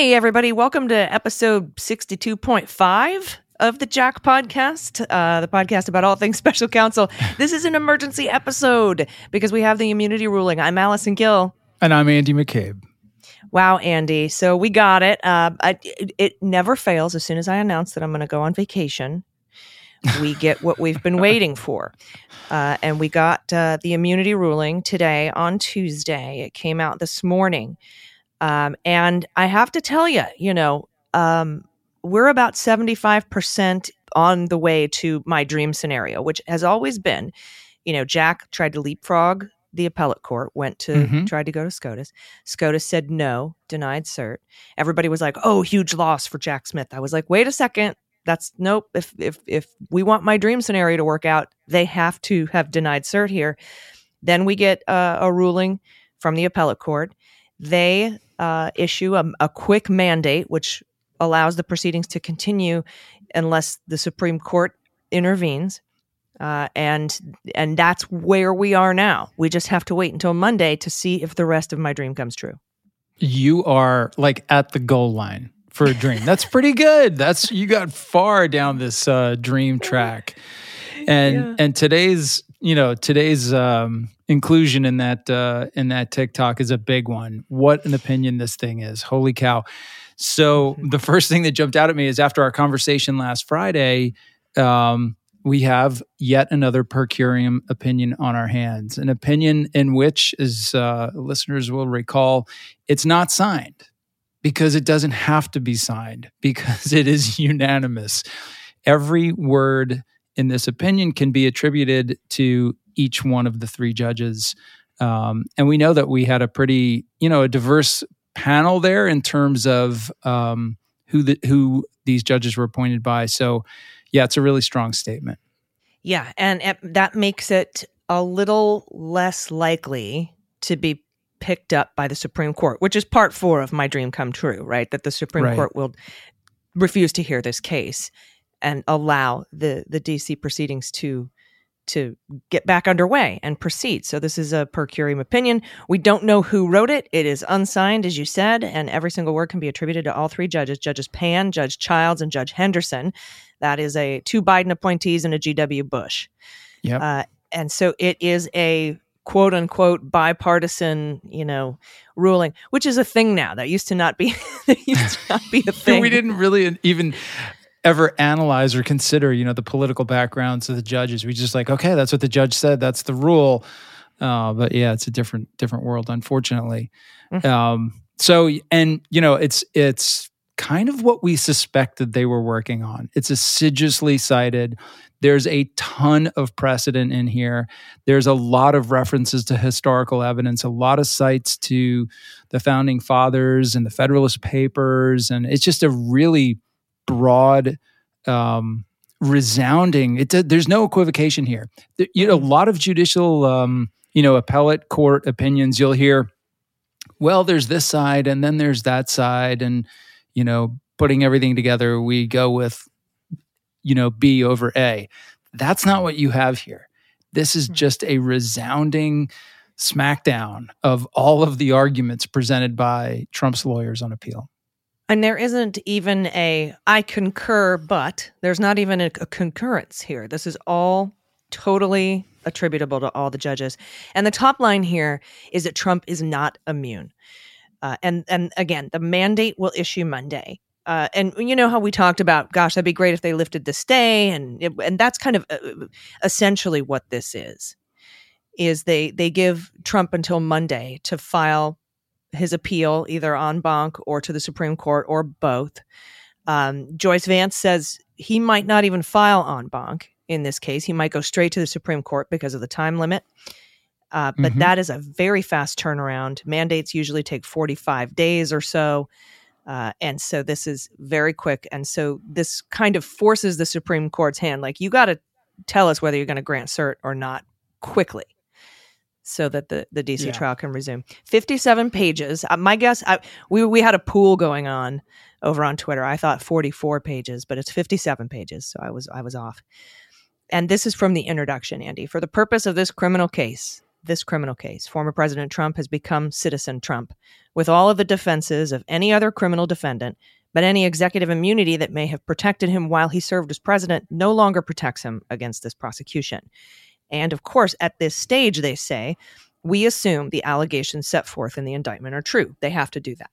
Hey, everybody, welcome to episode 62.5 of the Jack podcast, uh, the podcast about all things special counsel. This is an emergency episode because we have the immunity ruling. I'm Allison Gill. And I'm Andy McCabe. Wow, Andy. So we got it. Uh, I, it, it never fails. As soon as I announce that I'm going to go on vacation, we get what we've been waiting for. Uh, and we got uh, the immunity ruling today on Tuesday. It came out this morning. Um, and I have to tell you, you know, um, we're about 75% on the way to my dream scenario, which has always been, you know, Jack tried to leapfrog the appellate court, went to, Mhm. tried to go to SCOTUS. SCOTUS said no, denied cert. Everybody was like, oh, huge loss for Jack Smith. I was like, wait a second. That's nope. If if if we want my dream scenario to work out, they have to have denied cert here. Then we get uh, a ruling from the appellate court. They uh, issue a, a quick mandate, which allows the proceedings to continue unless the Supreme Court intervenes. Uh, and and that's where we are now. We just have to wait until Monday to see if the rest of my dream comes true. You are like at the goal line for a dream. That's pretty good. That's you got far down this uh, dream track. And Yeah. and today's, you know, today's um inclusion in that uh in that TikTok is a big one. What an opinion this thing is. Holy cow. So the first thing that jumped out at me is after our conversation last Friday, um, we have yet another per curiam opinion on our hands, an opinion in which, as uh, listeners will recall, it's not signed because it doesn't have to be signed because it is unanimous. Every word in this opinion can be attributed to each one of the three judges. Um, and we know that we had a pretty, you know, a diverse panel there in terms of um, who the, who these judges were appointed by. So, yeah, it's a really strong statement. Yeah, and it, that makes it a little less likely to be picked up by the Supreme Court, which is part four of my dream come true, right? That the Supreme Right. Court will refuse to hear this case and allow the the DC proceedings to to get back underway and proceed. So this is a per curiam opinion. We don't know who wrote it. It is unsigned, as you said, and every single word can be attributed to all three judges: Judges Pan, Judge Childs, and Judge Henderson. That is a two Biden appointees and a GW Bush. Yep. Uh, and so it is a quote unquote bipartisan, you know, ruling, which is a thing now. That used to not be that used to not be a thing. we didn't really even ever analyze or consider, you know, the political backgrounds of the judges. We just like, okay, that's what the judge said. That's the rule. Uh, but yeah, it's a different different world, unfortunately. Mhm. Um, so, and you know, it's it's kind of what we suspected they were working on. It's assiduously cited. There's a ton of precedent in here. There's a lot of references to historical evidence, a lot of cites to the founding fathers and the Federalist Papers, and it's just a really broad, um, resounding. It there's no equivocation here. There- you know, a lot of judicial, um, you know, appellate court opinions. You'll hear, well, there's this side, and then there's that side, and you know, putting everything together, we go with, you know, B over A. That's not what you have here. This is just a resounding smackdown of all of the arguments presented by Trump's lawyers on appeal. And there isn't even a I concur, but there's not even a, a concurrence here. This is all totally attributable to all the judges. And the top line here is that Trump is not immune. Uh, and and again, the mandate will issue Monday. Uh, and you know how we talked about, gosh, that'd be great if they lifted the stay, and it, and that's kind of uh, essentially what this is. Is they they give Trump until Monday to file his appeal either en banc or to the Supreme Court or both. Um, Joyce Vance says he might not even file en banc in this case. He might go straight to the Supreme Court because of the time limit. Uh, but Mhm. that is a very fast turnaround. Mandates usually take 45 days or so. Uh, and so this is very quick. And so this kind of forces the Supreme Court's hand. Like, you got to tell us whether you're going to grant cert or not quickly so that the, the DC yeah. trial can resume. 57 pages. Uh, my guess, I, we, we had a pool going on over on Twitter. I thought 44 pages, but it's 57 pages. So I was, I was off. And this is from the introduction, Andy. For the purpose of this criminal case, this criminal case, former President Trump has become citizen Trump with all of the defenses of any other criminal defendant, but any executive immunity that may have protected him while he served as president no longer protects him against this prosecution. And of course, at this stage, they say, we assume the allegations set forth in the indictment are true. They have to do that.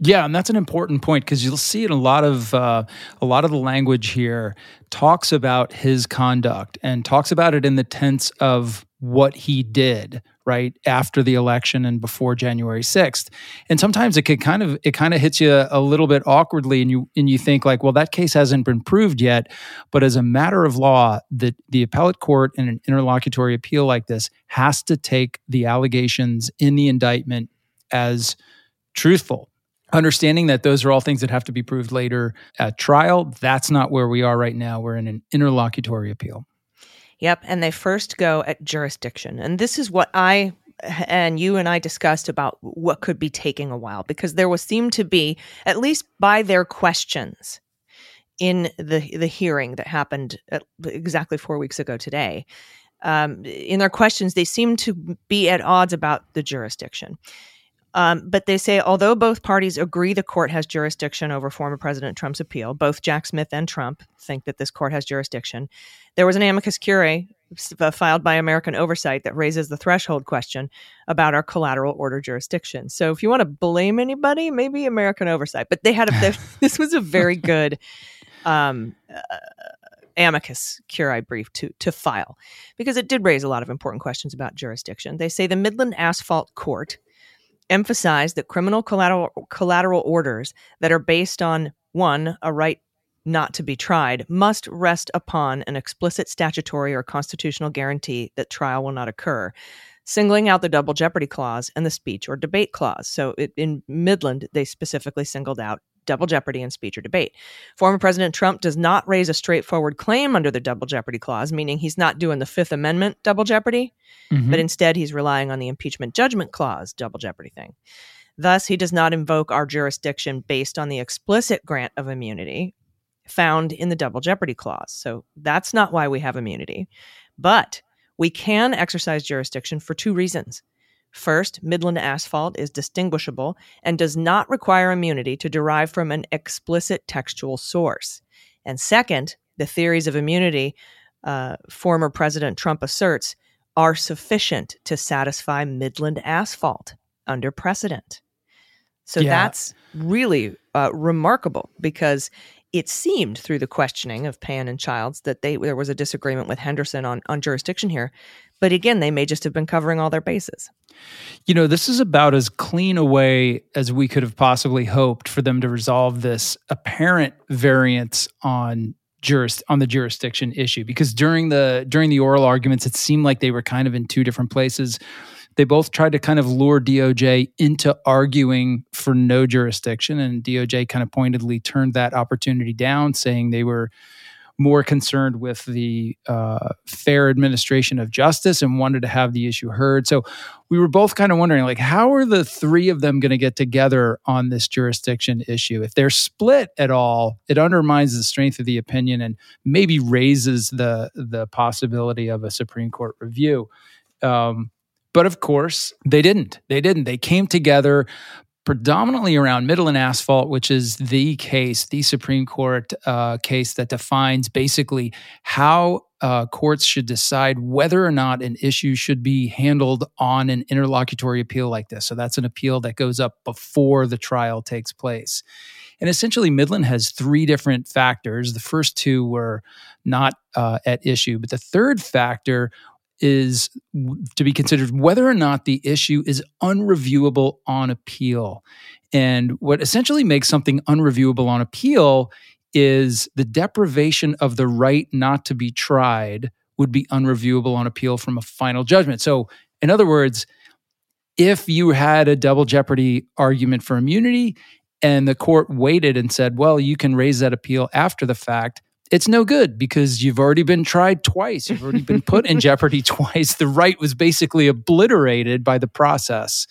Yeah, and that's an important point because you'll see in a lot of uh, a lot of the language here talks about his conduct and talks about it in the tense of what he did right after the election and before January 6th. And sometimes it could kind of it kind of hits you a little bit awkwardly and you and you think like, well that case hasn't been proved yet, but as a matter of law, the the appellate court in an interlocutory appeal like this has to take the allegations in the indictment as truthful understanding that those are all things that have to be proved later at trial. That's not where we are right now. We're in an interlocutory appeal. Yep. And they first go at jurisdiction. And this is what I and you and I discussed about what could be taking a while because there was seemed to be, at least by their questions in the the hearing that happened exactly four weeks ago today. Um, in their questions, they seem to be at odds about the jurisdiction. Um, but they say, although both parties agree the court has jurisdiction over former President Trump's appeal, both Jack Smith and Trump think that this court has jurisdiction. There was an amicus curiae uh, filed by American Oversight that raises the threshold question about our collateral order jurisdiction. So if you want to blame anybody, maybe American Oversight. But they had a, this was a very good um, uh, amicus curiae brief to to file because it did raise a lot of important questions about jurisdiction. They say the Midland Asphalt Court emphasize that criminal collateral, collateral orders that are based on one, a right not to be tried, must rest upon an explicit statutory or constitutional guarantee that trial will not occur, singling out the double jeopardy clause and the speech or debate clause. So it, in Midland, they specifically singled out double jeopardy in speech or debate. Former President Trump does not raise a straightforward claim under the double jeopardy clause, meaning he's not doing the Fifth Amendment double jeopardy, mm-hmm. but instead he's relying on the impeachment judgment clause double jeopardy thing. Thus, he does not invoke our jurisdiction based on the explicit grant of immunity found in the double jeopardy clause. So that's not why we have immunity. But we can exercise jurisdiction for two reasons. First, Midland asphalt is distinguishable and does not require immunity to derive from an explicit textual source. And second, the theories of immunity uh, former President Trump asserts are sufficient to satisfy Midland asphalt under precedent. So yeah. that's really uh, remarkable because it seemed through the questioning of Pan and Childs that they there was a disagreement with Henderson on, on jurisdiction here. But again, they may just have been covering all their bases. You know, this is about as clean a way as we could have possibly hoped for them to resolve this apparent variance on jurist on the jurisdiction issue because during the during the oral arguments it seemed like they were kind of in two different places they both tried to kind of lure DOJ into arguing for no jurisdiction, and DOJ kind of pointedly turned that opportunity down, saying they were more concerned with the uh, fair administration of justice and wanted to have the issue heard. So we were both kind of wondering, like, how are the three of them going to get together on this jurisdiction issue? If they're split at all, it undermines the strength of the opinion and maybe raises the the possibility of a Supreme Court review. Um, but of course, they didn't. They didn't. They came together predominantly around Midland Asphalt, which is the case, the Supreme Court uh, case that defines basically how uh, courts should decide whether or not an issue should be handled on an interlocutory appeal like this. So that's an appeal that goes up before the trial takes place. And essentially, Midland has three different factors. The first two were not uh, at issue, but the third factor is to be considered whether or not the issue is unreviewable on appeal. And what essentially makes something unreviewable on appeal is the deprivation of the right not to be tried would be unreviewable on appeal from a final judgment. So, in other words, if you had a double jeopardy argument for immunity And the court waited and said, well, you can raise that appeal after the fact. It's no good because you've already been tried twice. You've already been put in jeopardy twice. The right was basically obliterated by the process.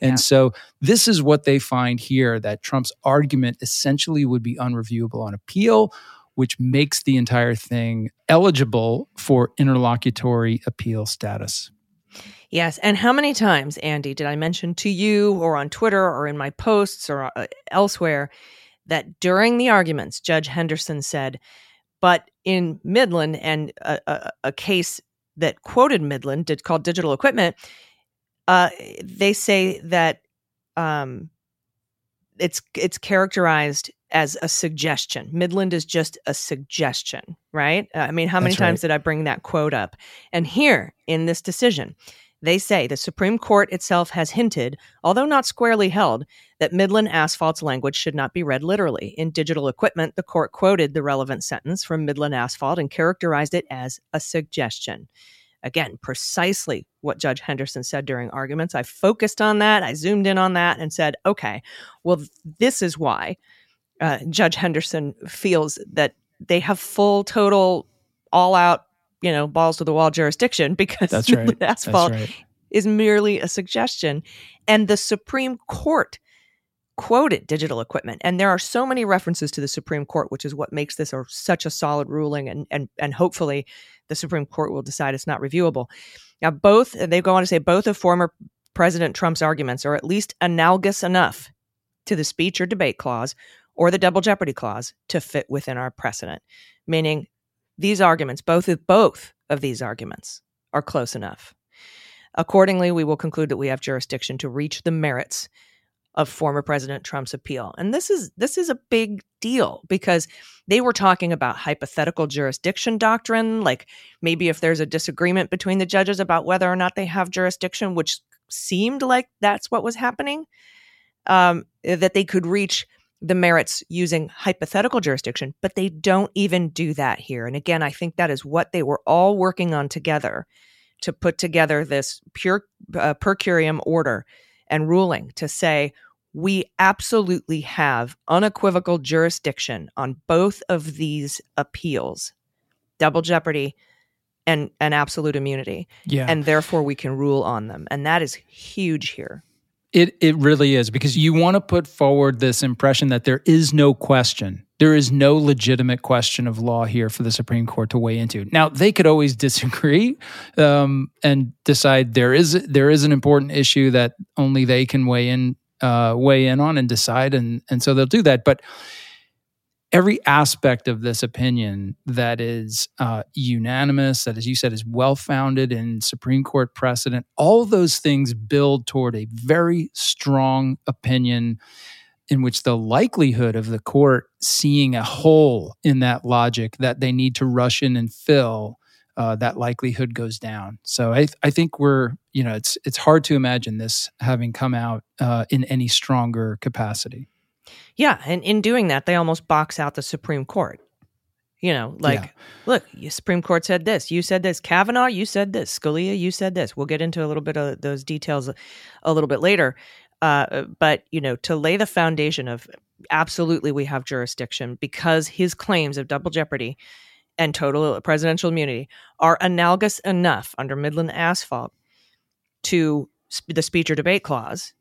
And Yeah. so this is what they find here that Trump's argument essentially would be unreviewable on appeal, which makes the entire thing eligible for interlocutory appeal status. Yes. And how many times, Andy, did I mention to you or on Twitter or in my posts or uh, elsewhere that during the arguments, Judge Henderson said, but in Midland and a, a, a case that quoted Midland did called digital equipment, uh, they say that um, it's it's characterized as a suggestion. Midland is just a suggestion, right? Uh, I mean, how many right. times did I bring that quote up? And here in this decision, they say the Supreme Court itself has hinted, although not squarely held, that Midland Asphalt's language should not be read literally. In digital equipment, the court quoted the relevant sentence from Midland Asphalt and characterized it as a suggestion. Again, precisely what Judge Henderson said during arguments. I focused on that. I zoomed in on that and said, okay, well, this is why uh, Judge Henderson feels that they have full, total, all out, you know, balls to the wall jurisdiction because That's right. Asphalt That's right. is merely a suggestion. And the Supreme Court quoted digital equipment. And there are so many references to the Supreme Court, which is what makes this a, such a solid ruling. And, and, and hopefully the Supreme Court will decide it's not reviewable. Now, both, they go on to say, both of former President Trump's arguments are at least analogous enough to the speech or debate clause or the double jeopardy clause to fit within our precedent, meaning these arguments, both of both of these arguments, are close enough. Accordingly, we will conclude that we have jurisdiction to reach the merits of former President Trump's appeal. And this is this is a big deal because they were talking about hypothetical jurisdiction doctrine, like maybe if there's a disagreement between the judges about whether or not they have jurisdiction, which seemed like that's what was happening, um, that they could reach the merits using hypothetical jurisdiction, but they don't even do that here. And again, I think that is what they were all working on together to put together this pure uh, per curiam order and ruling to say we absolutely have unequivocal jurisdiction on both of these appeals, double jeopardy and and absolute immunity, Yeah. and therefore we can rule on them. And that is huge here. It it really is because you want to put forward this impression that there is no question. There is no legitimate question of law here for the Supreme Court to weigh into. Now they could always disagree um, and decide there is there is an important issue that only they can weigh in uh, weigh in on and decide, and and so they'll do that. But every aspect of this opinion that is uh, unanimous, that, as you said, is well founded in Supreme Court precedent, all those things build toward a very strong opinion in which the likelihood of the court seeing a hole in that logic that they need to rush in and fill. Uh, that likelihood goes down. So I, I think we're, you know, it's it's hard to imagine this having come out uh, in any stronger capacity. Yeah, and in doing that, they almost box out the Supreme Court. You know, like, Yeah. look, Supreme Court said this, you said this, Kavanaugh, you said this, Scalia, you said this. We'll get into a little bit of those details a, little bit later. Uh, but you know, to lay the foundation of absolutely we have jurisdiction because his claims of double jeopardy and total presidential immunity are analogous enough under Midland Asphalt to sp- the speech or debate clause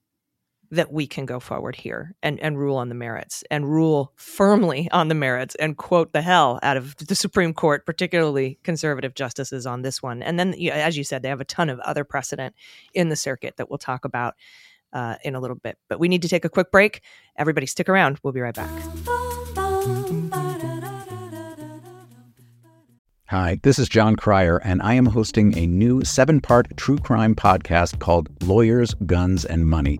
that we can go forward here and, and rule on the merits and rule firmly on the merits and quote the hell out of the Supreme Court, particularly conservative justices on this one. And then, as you said, they have a ton of other precedent in the circuit that we'll talk about uh, in a little bit. But we need to take a quick break. Everybody, stick around. We'll be right back. Hi, this is Jon Cryer, and I am hosting a new seven part true crime podcast called Lawyers, Guns, and Money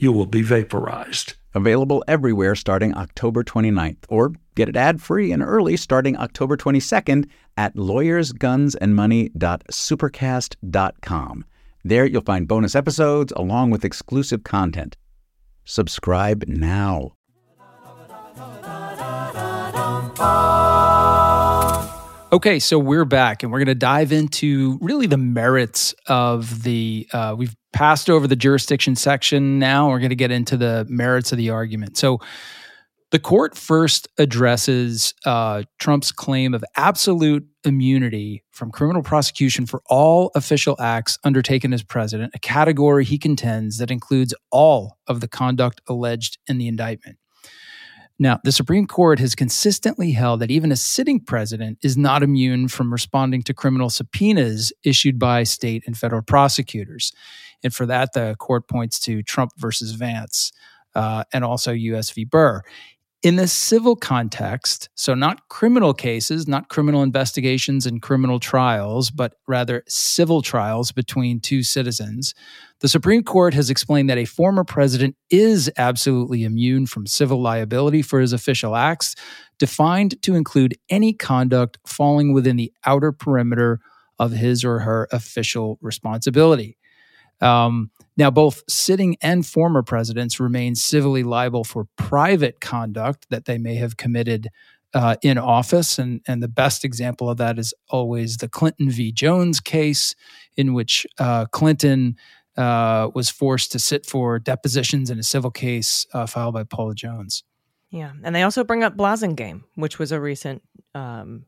You will be vaporized. Available everywhere starting October 29th, or get it ad free and early starting October 22nd at lawyersgunsandmoney.supercast.com. There you'll find bonus episodes along with exclusive content. Subscribe now. Okay, so we're back and we're going to dive into really the merits of the. Uh, we've passed over the jurisdiction section now. We're going to get into the merits of the argument. So, the court first addresses uh, Trump's claim of absolute immunity from criminal prosecution for all official acts undertaken as president, a category he contends that includes all of the conduct alleged in the indictment. Now, the Supreme Court has consistently held that even a sitting president is not immune from responding to criminal subpoenas issued by state and federal prosecutors. And for that, the court points to Trump versus Vance uh, and also U.S. v. Burr. In the civil context, so not criminal cases, not criminal investigations and criminal trials, but rather civil trials between two citizens, the Supreme Court has explained that a former president is absolutely immune from civil liability for his official acts, defined to include any conduct falling within the outer perimeter of his or her official responsibility. Um, now, both sitting and former presidents remain civilly liable for private conduct that they may have committed uh, in office. And, and the best example of that is always the Clinton v. Jones case, in which uh, Clinton uh, was forced to sit for depositions in a civil case uh, filed by Paula Jones. Yeah. And they also bring up Blassingame, which was a recent um,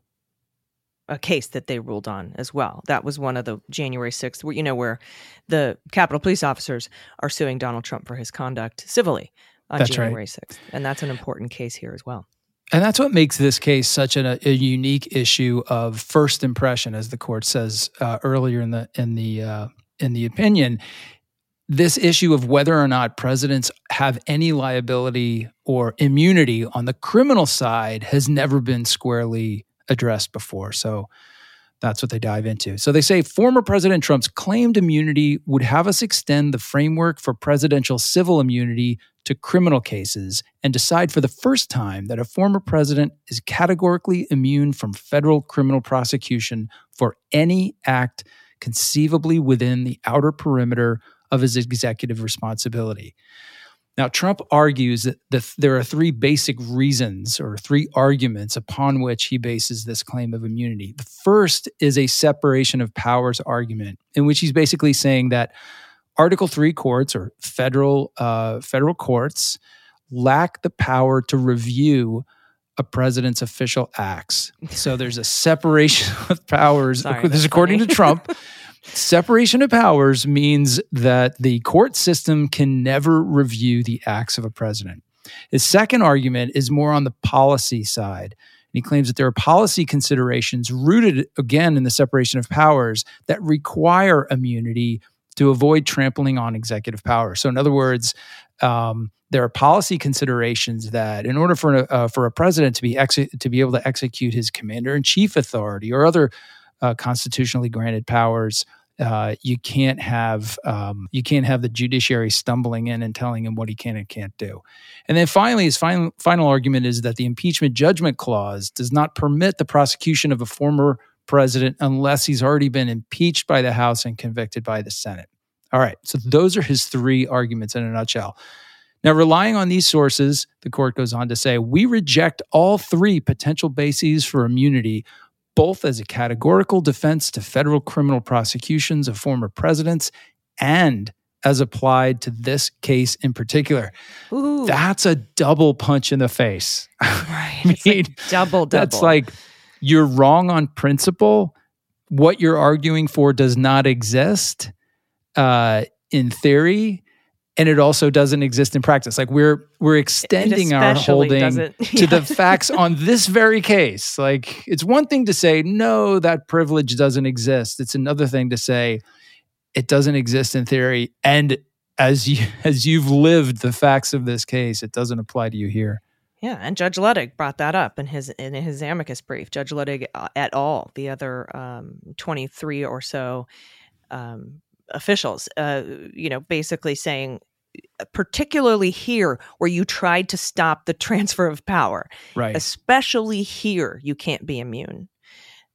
a case that they ruled on as well. That was one of the January 6th, where, you know, where the Capitol police officers are suing Donald Trump for his conduct civilly on that's January right. 6th. And that's an important case here as well. And that's what makes this case such a, a unique issue of first impression, as the court says uh, earlier in the in the uh, in the opinion. This issue of whether or not presidents have any liability or immunity on the criminal side has never been squarely addressed before. So that's what they dive into. So they say former President Trump's claimed immunity would have us extend the framework for presidential civil immunity to criminal cases and decide for the first time that a former president is categorically immune from federal criminal prosecution for any act conceivably within the outer perimeter of his executive responsibility. Now, Trump argues that the, there are three basic reasons or three arguments upon which he bases this claim of immunity. The first is a separation of powers argument, in which he's basically saying that Article Three courts or federal uh, federal courts lack the power to review a president's official acts. So there's a separation of powers. Sorry, this is according funny. to Trump. Separation of powers means that the court system can never review the acts of a president. His second argument is more on the policy side. And he claims that there are policy considerations rooted again in the separation of powers that require immunity to avoid trampling on executive power. So, in other words, um, there are policy considerations that, in order for a, uh, for a president to be exe- to be able to execute his commander in chief authority or other uh, constitutionally granted powers. Uh, you can't have um, you can't have the judiciary stumbling in and telling him what he can and can't do. And then finally, his final final argument is that the impeachment judgment clause does not permit the prosecution of a former president unless he's already been impeached by the House and convicted by the Senate. All right, so those are his three arguments in a nutshell. Now, relying on these sources, the court goes on to say, we reject all three potential bases for immunity, both as a categorical defense to federal criminal prosecutions of former presidents and as applied to this case in particular. Ooh. That's a double punch in the face. Right. I mean, like double, double. That's like you're wrong on principle. What you're arguing for does not exist uh, in theory and it also doesn't exist in practice. Like we're we're extending our holding to the facts on this very case. Like it's one thing to say no, that privilege doesn't exist. It's another thing to say it doesn't exist in theory, and as you as you've lived the facts of this case, it doesn't apply to you here. Yeah, and Judge Luttig brought that up in his in his amicus brief. Judge Luttig uh, et al. The other um, twenty three or so um, officials, uh, you know, basically saying, uh, particularly here where you tried to stop the transfer of power, right? Especially here, you can't be immune,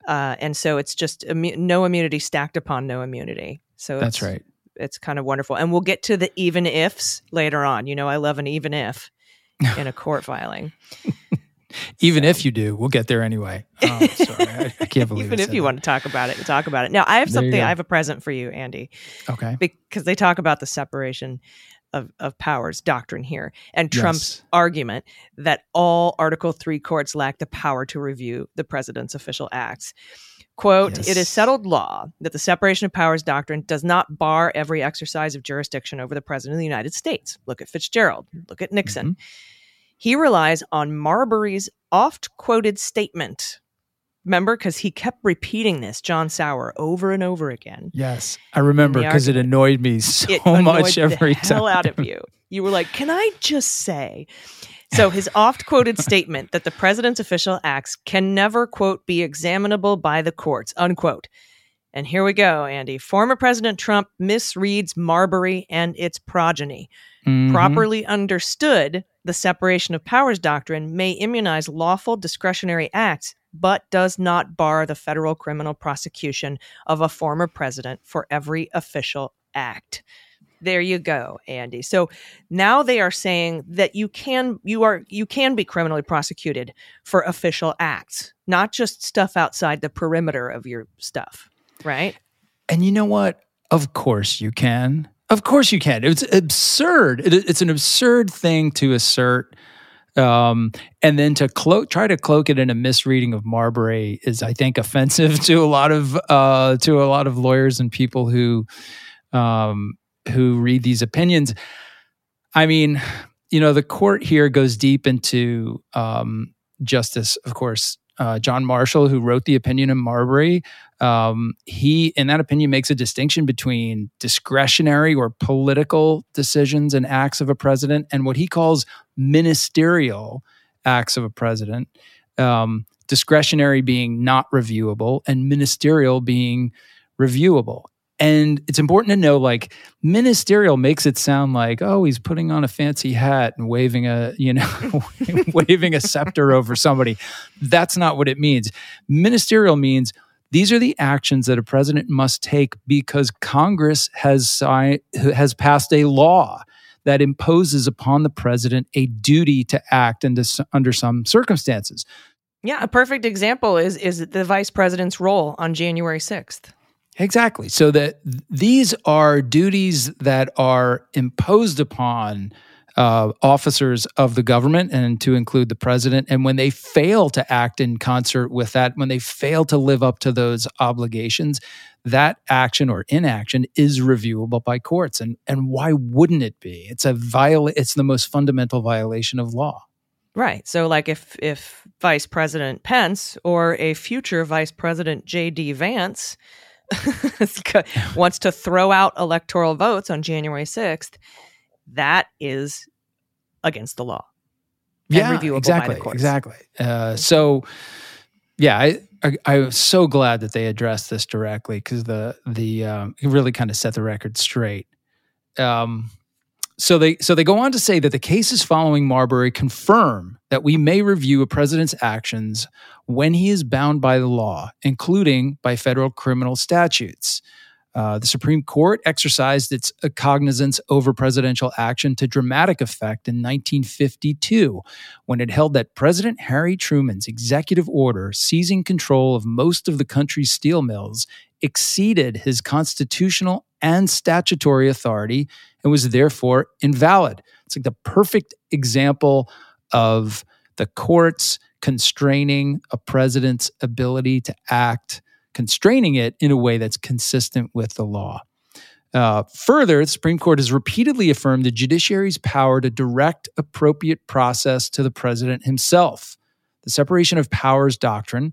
uh, and so it's just immu- no immunity stacked upon no immunity. So that's right. It's kind of wonderful, and we'll get to the even ifs later on. You know, I love an even if in a court filing. Even if you do, we'll get there anyway. Oh, sorry, I, I, can't believe. Even if you that. want to talk about it, talk about it. Now, I have There something. I have a present for you, Andy. Okay. Because they talk about the separation of, of powers doctrine here, and Trump's Yes. argument that all Article Three courts lack the power to review the president's official acts. Quote, it Yes. is settled law that the separation of powers doctrine does not bar every exercise of jurisdiction over the president of the United States. Look at Fitzgerald. Look at Nixon. Mm-hmm. He relies on Marbury's oft quoted statement. Remember, because he kept repeating this, John Sauer, over and over again. Yes, I remember because it annoyed me so annoyed much every the time. hell out of you. You were like, "Can I just say?" So his oft-quoted statement that the president's official acts can never quote be examinable by the courts unquote. And here we go, Andy. Former President Trump misreads Marbury and its progeny. Mhm. Properly understood, the separation of powers doctrine may immunize lawful discretionary acts, but does not bar the federal criminal prosecution of a former president for every official act. There you go, Andy. So now they are saying that you can you are you can be criminally prosecuted for official acts, not just stuff outside the perimeter of your stuff, right? And you know what? Of course you can. Of course you can. It's absurd. It, it's an absurd thing to assert. Um, and then to try to cloak it in a misreading of Marbury is, I think, offensive to a lot of uh, to a lot of lawyers and people who um, who read these opinions. I mean, you know, the court here goes deep into um, Justice, of course, uh, John Marshall, who wrote the opinion in Marbury. Um, he, in that opinion, makes a distinction between discretionary or political decisions and acts of a president and what he calls ministerial acts of a president. Um, discretionary being not reviewable and ministerial being reviewable. And it's important to know like ministerial makes it sound like, oh, he's putting on a fancy hat and waving a, you know, waving a scepter over somebody. That's not what it means. Ministerial means these are the actions that a president must take because Congress has signed, has passed a law that imposes upon the president a duty to act under, under some circumstances. Yeah, a perfect example is is the vice president's role on January 6th. Exactly. So that these are duties that are imposed upon uh, officers of the government and to include the president. And when they fail to act in concert with that, when they fail to live up to those obligations, that action or inaction is reviewable by courts. And and why wouldn't it be? It's a viola- It's the most fundamental violation of law. Right. So like if if Vice President Pence or a future Vice President JD Vance wants to throw out electoral votes on January 6th, that is against the law. yeah, exactly, exactly. Uh, so, yeah, I, I, I was so glad that they addressed this directly because the the um, it really kind of set the record straight. Um, so they so they go on to say that the cases following Marbury confirm that we may review a president's actions when he is bound by the law, including by federal criminal statutes. Uh, the Supreme Court exercised its cognizance over presidential action to dramatic effect in 1952 when it held that President Harry Truman's executive order seizing control of most of the country's steel mills exceeded his constitutional and statutory authority and was therefore invalid. It's like the perfect example of the courts constraining a president's ability to act constraining it in a way that's consistent with the law. Uh, further, the Supreme Court has repeatedly affirmed the judiciary's power to direct appropriate process to the president himself. The separation of powers doctrine,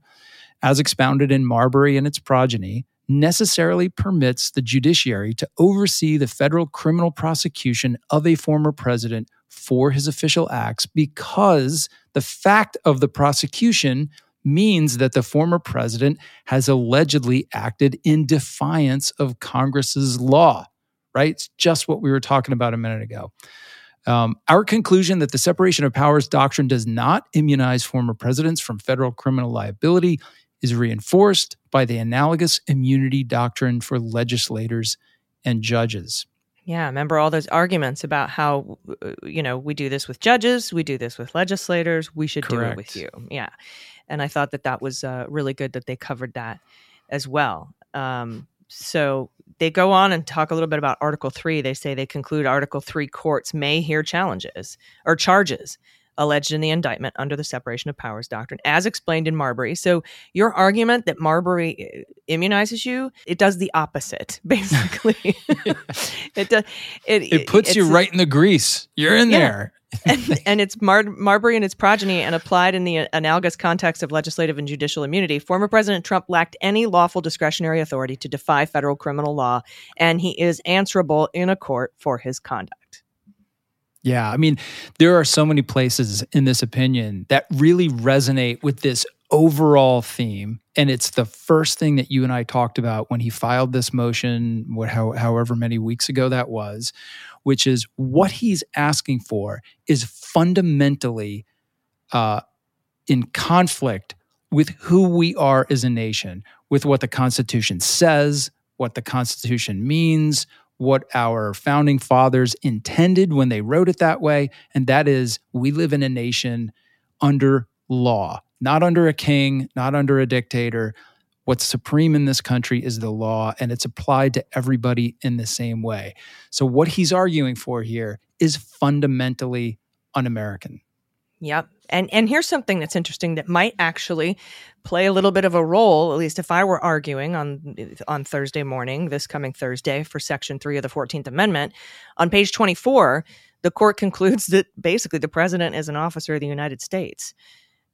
as expounded in Marbury and its progeny, necessarily permits the judiciary to oversee the federal criminal prosecution of a former president for his official acts because the fact of the prosecution means that the former president has allegedly acted in defiance of Congress's law, right? It's just what we were talking about a minute ago. Um, our conclusion that the separation of powers doctrine does not immunize former presidents from federal criminal liability is reinforced by the analogous immunity doctrine for legislators and judges. Yeah, remember all those arguments about how uh, you know we do this with judges, we do this with legislators, we should Correct. do it with you. Yeah, and I thought that that was uh, really good that they covered that as well. Um, so they go on and talk a little bit about Article Three. They say they conclude Article Three courts may hear challenges or charges alleged in the indictment under the separation of powers doctrine, as explained in Marbury. So your argument that Marbury uh, immunizes you, it does the opposite, basically. it does. It, It puts you right in the grease. You're in Yeah. there. and, and it's Mar- Marbury and its progeny, and applied in the analogous context of legislative and judicial immunity. Former President Trump lacked any lawful discretionary authority to defy federal criminal law, and he is answerable in a court for his conduct. Yeah, I mean, there are so many places in this opinion that really resonate with this overall theme. And it's the first thing that you and I talked about when he filed this motion, what, how, however many weeks ago that was, which is what he's asking for is fundamentally uh, in conflict with who we are as a nation, with what the Constitution says, what the Constitution means, what our founding fathers intended when they wrote it that way. And that is, we live in a nation under law, not under a king, not under a dictator. What's supreme in this country is the law, and it's applied to everybody in the same way. So, what he's arguing for here is fundamentally un American. Yep. And and here's something that's interesting that might actually play a little bit of a role, at least if I were arguing on on Thursday morning, this coming Thursday for section 3 of the 14th Amendment. On page 24, the court concludes that basically the president is an officer of the United States.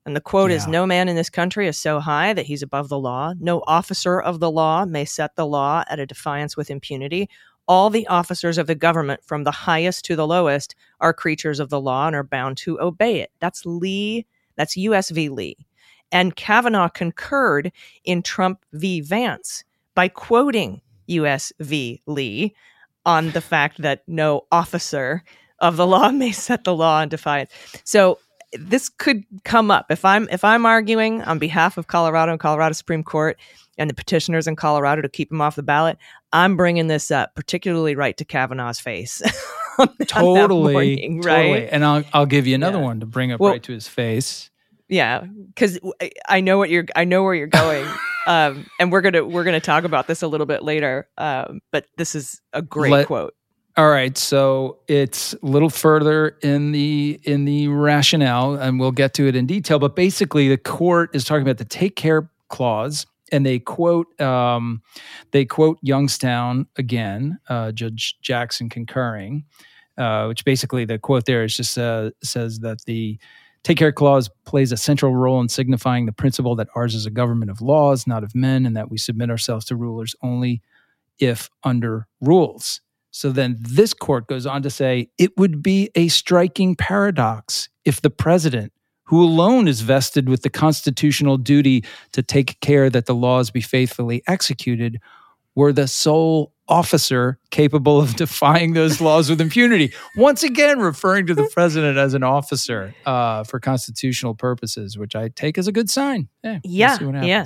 And the quote is No man in this country is so high that he's above the law. No officer of the law may set the law at a defiance with impunity. All the officers of the government, from the highest to the lowest, are creatures of the law and are bound to obey it. That's Lee, that's US v. Lee. And Kavanaugh concurred in Trump v. Vance by quoting US v. Lee on the fact that no officer of the law may set the law in defiance. So this could come up if I'm if I'm arguing on behalf of Colorado and Colorado Supreme Court and the petitioners in Colorado to keep him off the ballot. I'm bringing this up, particularly right to Kavanaugh's face. Totally, morning, right? totally. And I'll I'll give you another Yeah. one to bring up Well- right to his face. Yeah, because I know what you're. I know where you're going, um, and we're gonna we're gonna talk about this a little bit later. Um, but this is a great Let- quote. All right, so it's a little further in the in the rationale, and we'll get to it in detail. But basically, the court is talking about the take care clause, and they quote um, they quote Youngstown again, uh, Judge Jackson concurring, uh, which basically the quote there is just uh, says that the take care clause plays a central role in signifying the principle that ours is a government of laws, not of men, and that we submit ourselves to rulers only if under rules. So then this court goes on to say it would be a striking paradox if the president who alone is vested with the constitutional duty to take care that the laws be faithfully executed, were the sole officer capable of defying those laws with impunity. Once again, referring to the president as an officer uh, for constitutional purposes, which I take as a good sign. Yeah, yeah, we'll yeah,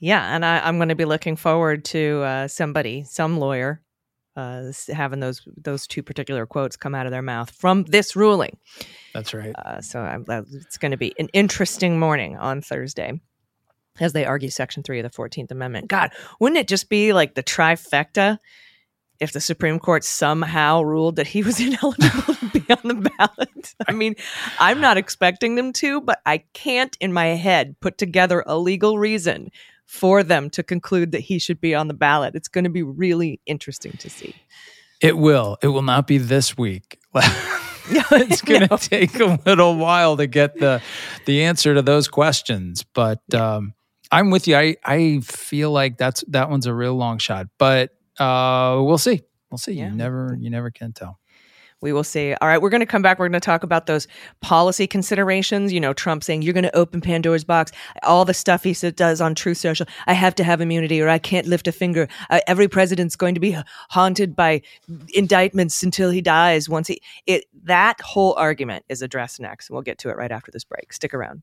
yeah. And I, am going to be looking forward to uh, somebody, some lawyer, uh, having those those two particular quotes come out of their mouth from this ruling. That's right. Uh, so I'm, it's going to be an interesting morning on Thursday as they argue Section 3 of the 14th Amendment. God, wouldn't it just be like the trifecta if the Supreme Court somehow ruled that he was ineligible to be on the ballot? I mean, I'm not expecting them to, but I can't in my head put together a legal reason for them to conclude that he should be on the ballot. It's going to be really interesting to see. It will. It will not be this week. it's going to take a little while to get the the answer to those questions, but um, I'm with you. I I feel like that's that one's a real long shot, but uh, we'll see. We'll see. Yeah. You never you never can tell. We will see. All right, we're going to come back. We're going to talk about those policy considerations. You know, Trump saying you're going to open Pandora's box. All the stuff he does on Truth Social. I have to have immunity, or I can't lift a finger. Uh, every president's going to be haunted by indictments until he dies. Once he it that whole argument is addressed next. We'll get to it right after this break. Stick around.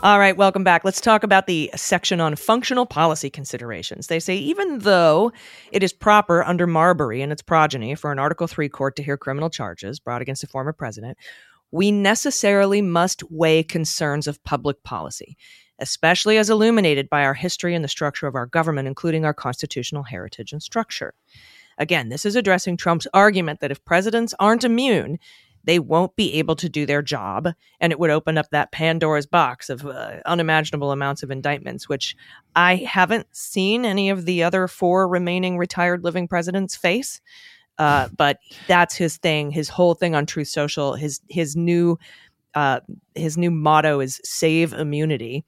All right, welcome back. Let's talk about the section on functional policy considerations. They say even though it is proper under Marbury and its progeny for an Article 3 court to hear criminal charges brought against a former president, we necessarily must weigh concerns of public policy, especially as illuminated by our history and the structure of our government, including our constitutional heritage and structure. Again, this is addressing Trump's argument that if presidents aren't immune, they won't be able to do their job. And it would open up that Pandora's box of uh, unimaginable amounts of indictments, which I haven't seen any of the other four remaining retired living presidents face. Uh, but that's his thing. His whole thing on Truth Social. His his new uh, his new motto is "Save Immunity,"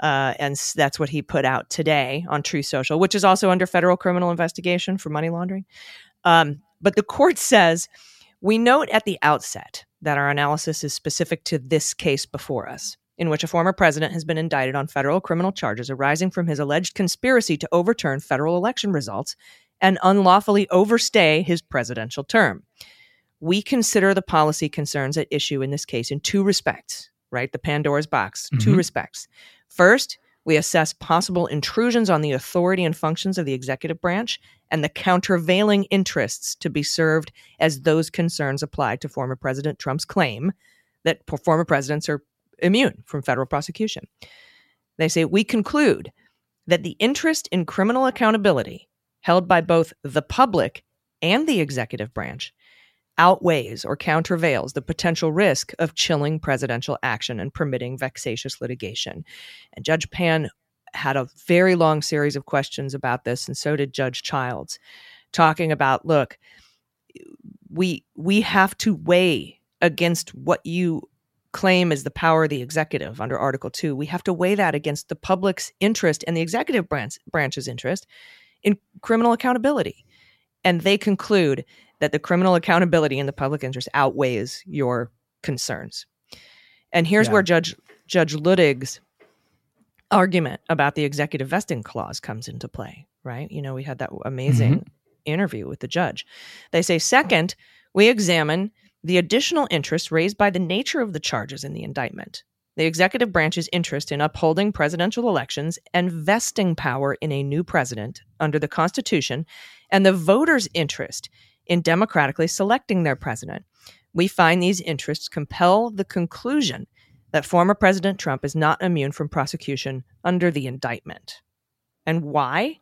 uh, and that's what he put out today on Truth Social, which is also under federal criminal investigation for money laundering. Um, but the court says we note at the outset that our analysis is specific to this case before us. in which a former president has been indicted on federal criminal charges arising from his alleged conspiracy to overturn federal election results and unlawfully overstay his presidential term. We consider the policy concerns at issue in this case in two respects, right? The Pandora's box, mm-hmm. two respects. First, we assess possible intrusions on the authority and functions of the executive branch and the countervailing interests to be served as those concerns apply to former President Trump's claim that former presidents are immune from federal prosecution. They say we conclude that the interest in criminal accountability held by both the public and the executive branch outweighs or countervails the potential risk of chilling presidential action and permitting vexatious litigation. And Judge Pan had a very long series of questions about this, and so did Judge Childs, talking about look, we we have to weigh against what you claim is the power of the executive under Article 2. We have to weigh that against the public's interest and the executive branch, branch's interest in criminal accountability. And they conclude that the criminal accountability in the public interest outweighs your concerns. And here's yeah. where Judge Judge Luttig's argument about the executive vesting clause comes into play, right? You know, we had that amazing mm-hmm. interview with the judge. They say, second, we examine the additional interest raised by the nature of the charges in the indictment, the executive branch's interest in upholding presidential elections and vesting power in a new president under the Constitution, and the voters' interest in democratically selecting their president. We find these interests compel the conclusion that former President Trump is not immune from prosecution under the indictment. And why?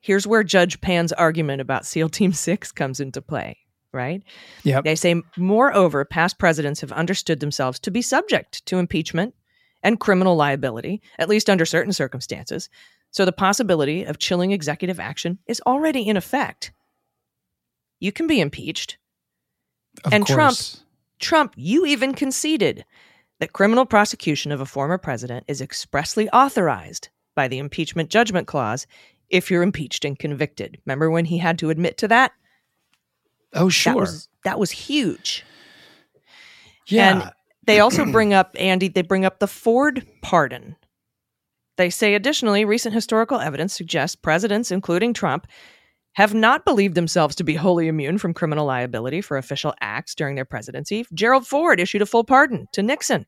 Here's where Judge Pan's argument about SEAL Team 6 comes into play, right? Yeah. They say, moreover, past presidents have understood themselves to be subject to impeachment and criminal liability, at least under certain circumstances. So the possibility of chilling executive action is already in effect you can be impeached. Of and course. Trump, Trump, you even conceded that criminal prosecution of a former president is expressly authorized by the impeachment judgment clause if you're impeached and convicted. Remember when he had to admit to that? Oh, sure. That was, that was huge. Yeah. And they also bring up, Andy, they bring up the Ford pardon. They say, additionally, recent historical evidence suggests presidents, including Trump, have not believed themselves to be wholly immune from criminal liability for official acts during their presidency. Gerald Ford issued a full pardon to Nixon,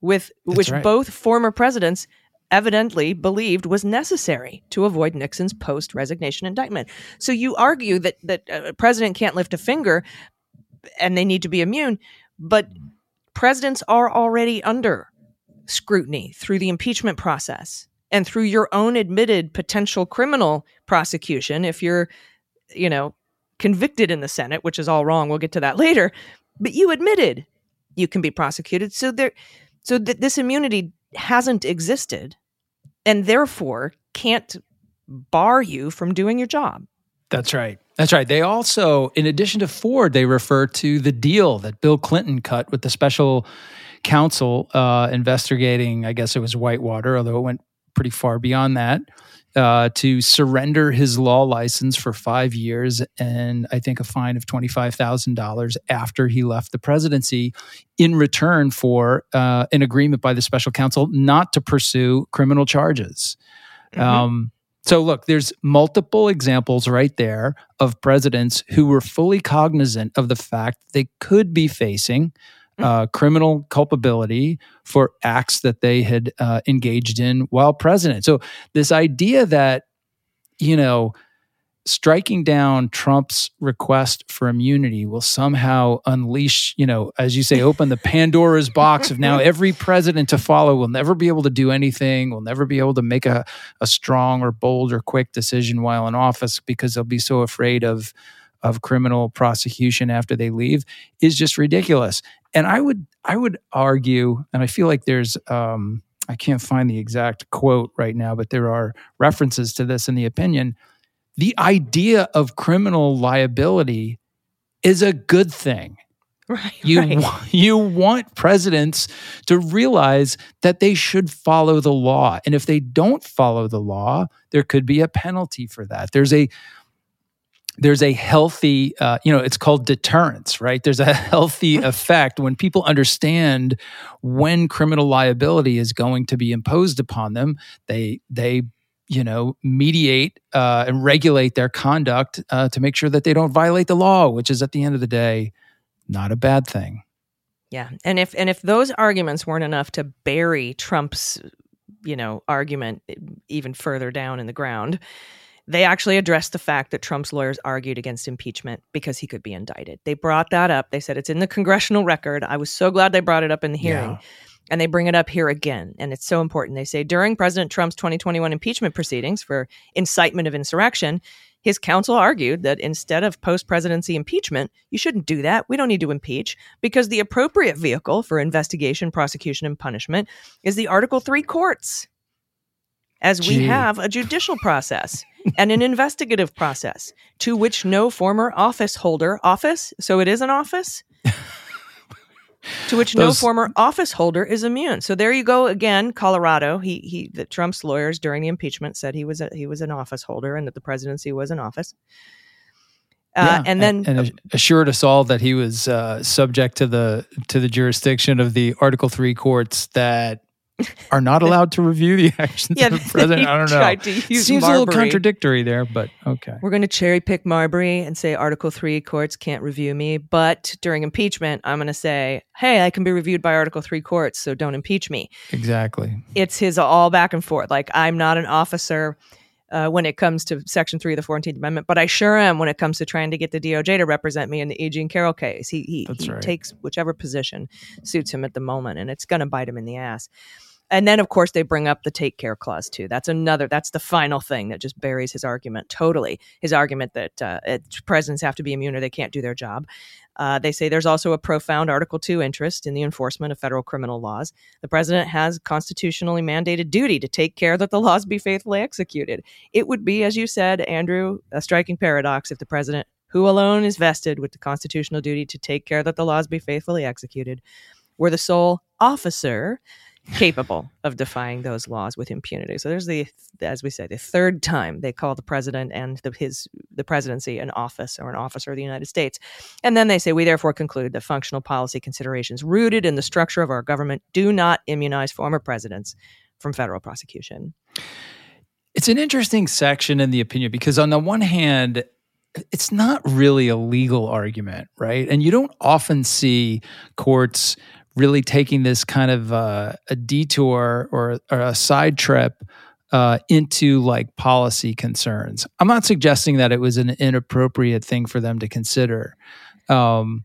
with That's which right. both former presidents evidently believed was necessary to avoid Nixon's post resignation indictment. So you argue that that a president can't lift a finger and they need to be immune, but mm. presidents are already under scrutiny through the impeachment process and through your own admitted potential criminal prosecution if you're you know convicted in the senate which is all wrong we'll get to that later but you admitted you can be prosecuted. So there so th- this immunity hasn't existed and therefore can't bar you from doing your job. That's right. That's right. They also in addition to ford they refer to the deal that bill clinton cut with the special counsel uh, investigating i guess it was whitewater although it went pretty far beyond that, uh, to surrender his law license for five years and I think a fine of $25,000 after he left the presidency in return for uh, an agreement by the special counsel not to pursue criminal charges. Mm-hmm. Um, so, look, there's multiple examples right there of presidents who were fully cognizant of the fact they could be facing uh, criminal culpability for acts that they had uh, engaged in while president. So, this idea that, you know, striking down Trump's request for immunity will somehow unleash, you know, as you say, open the Pandora's box of now every president to follow will never be able to do anything, will never be able to make a, a strong or bold or quick decision while in office because they'll be so afraid of of criminal prosecution after they leave is just ridiculous and I would I would argue, and I feel like there's um, I can't find the exact quote right now, but there are references to this in the opinion. The idea of criminal liability is a good thing. Right. You right. you want presidents to realize that they should follow the law, and if they don't follow the law, there could be a penalty for that. There's a there's a healthy, uh, you know, it's called deterrence, right? There's a healthy effect when people understand when criminal liability is going to be imposed upon them. They they you know mediate uh, and regulate their conduct uh, to make sure that they don't violate the law, which is at the end of the day not a bad thing. Yeah, and if and if those arguments weren't enough to bury Trump's, you know, argument even further down in the ground, they actually addressed the fact that Trump's lawyers argued against impeachment because he could be indicted. They brought that up. They said it's in the congressional record. I was so glad they brought it up in the hearing. Yeah. And they bring it up here again. And it's so important. They say during President Trump's 2021 impeachment proceedings for incitement of insurrection, his counsel argued that instead of post presidency impeachment, you shouldn't do that. We don't need to impeach because the appropriate vehicle for investigation, prosecution, and punishment is the Article 3 courts, as we Gee. have a judicial process and an investigative process to which no former office holder, office, so it is an office, to which Those, no former office holder is immune. So there you go again, Colorado. He he the Trump's lawyers during the impeachment said he was a, he was an office holder and that the presidency was an office. Uh, yeah, and then and, and, assured us all that he was uh, subject to the to the jurisdiction of the Article Three courts that are not allowed to review the actions yeah, of the president. I don't know. Seems Marbury. a little contradictory there, but okay. We're going to cherry pick Marbury and say Article 3 courts can't review me. But during impeachment, I'm going to say, hey, I can be reviewed by Article 3 courts, so don't impeach me. Exactly. It's his all back and forth. Like, I'm not an officer. Uh, when it comes to Section 3 of the 14th Amendment, but I sure am when it comes to trying to get the DOJ to represent me in the E. Jean Carroll case. He, he, he right. takes whichever position suits him at the moment, and it's going to bite him in the ass. And then, of course, they bring up the take care clause too. That's another. That's the final thing that just buries his argument totally. His argument that uh, presidents have to be immune or they can't do their job. Uh, they say there's also a profound Article 2 interest in the enforcement of federal criminal laws. The president has constitutionally mandated duty to take care that the laws be faithfully executed. It would be, as you said, Andrew, a striking paradox if the president, who alone is vested with the constitutional duty to take care that the laws be faithfully executed, were the sole officer capable of defying those laws with impunity. So there's the, as we say, the third time they call the president and the, his the presidency an office or an officer of the United States, and then they say we therefore conclude that functional policy considerations rooted in the structure of our government do not immunize former presidents from federal prosecution. It's an interesting section in the opinion because on the one hand. It's not really a legal argument, right? And you don't often see courts really taking this kind of uh, a detour or, or a side trip uh, into like policy concerns. I'm not suggesting that it was an inappropriate thing for them to consider, um,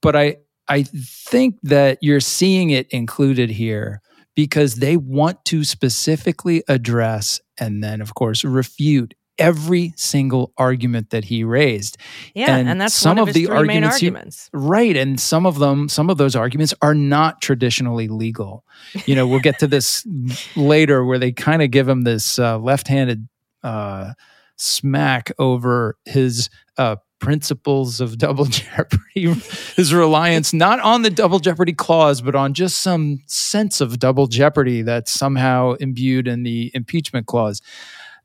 but I I think that you're seeing it included here because they want to specifically address and then of course refute every single argument that he raised. Yeah, and, and that's some of, of the arguments, arguments. He, right, and some of them, some of those arguments are not traditionally legal. You know, we'll get to this later, where they kind of give him this uh, left-handed uh, smack over his uh, principles of double jeopardy, his reliance not on the double jeopardy clause, but on just some sense of double jeopardy that's somehow imbued in the impeachment clause.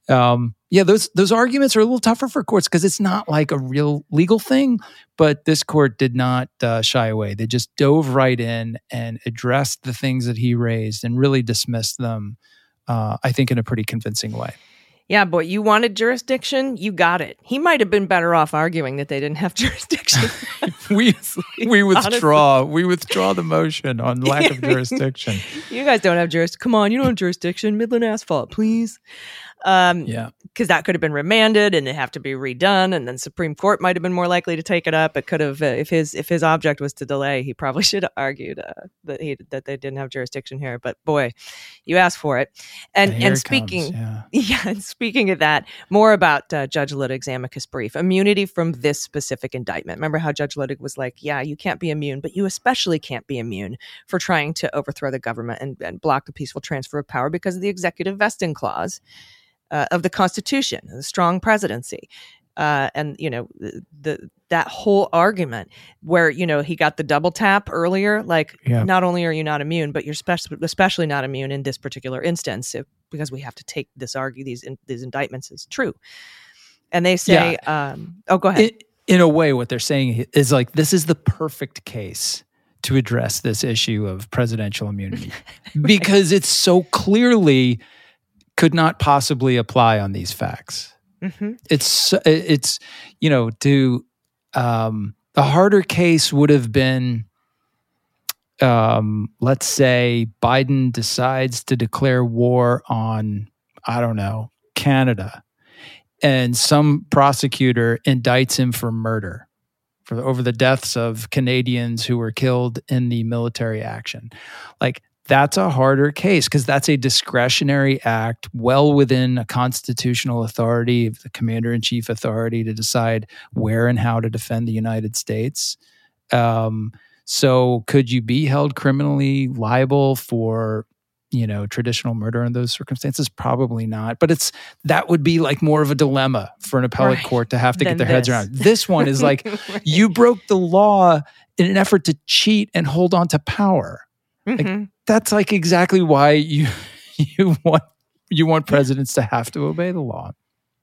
Um, yeah, those those arguments are a little tougher for courts because it's not like a real legal thing. But this court did not uh, shy away; they just dove right in and addressed the things that he raised and really dismissed them. Uh, I think in a pretty convincing way. Yeah, boy, you wanted jurisdiction, you got it. He might have been better off arguing that they didn't have jurisdiction. we we withdraw. Honestly. We withdraw the motion on lack of jurisdiction. you guys don't have jurisdiction. Come on, you don't have jurisdiction. Midland Asphalt, please. Um, yeah. Because that could have been remanded and it have to be redone, and then Supreme Court might have been more likely to take it up. It could have, uh, if his if his object was to delay, he probably should have argued uh, that he that they didn't have jurisdiction here. But boy, you asked for it. And and, and speaking, comes, yeah. yeah, and speaking of that, more about uh, Judge Luttig's amicus brief, immunity from this specific indictment. Remember how Judge Luttig was like, "Yeah, you can't be immune, but you especially can't be immune for trying to overthrow the government and, and block the peaceful transfer of power because of the executive vesting clause." Uh, of the Constitution, the strong presidency. Uh, and you know the, the, that whole argument where you know he got the double tap earlier like yeah. not only are you not immune but you're spe- especially not immune in this particular instance if, because we have to take this argue these in, these indictments as true And they say, um, oh, go ahead. In, in a way, what they're saying is like, this is the perfect case to address this issue of presidential immunity right. because it's so clearly could not possibly apply on these facts. Mm-hmm. It's it's you know to um, the harder case would have been um, let's say Biden decides to declare war on I don't know Canada and some prosecutor indicts him for murder for over the deaths of Canadians who were killed in the military action. Like that's a harder case because that's a discretionary act well within a constitutional authority of the commander in chief authority to decide where and how to defend the United States. Um, so, could you be held criminally liable for you know traditional murder in those circumstances probably not but it's that would be like more of a dilemma for an appellate right. court to have to get their this. heads around this one is like right. you broke the law in an effort to cheat and hold on to power mm-hmm. like, that's like exactly why you you want you want presidents to have to obey the law.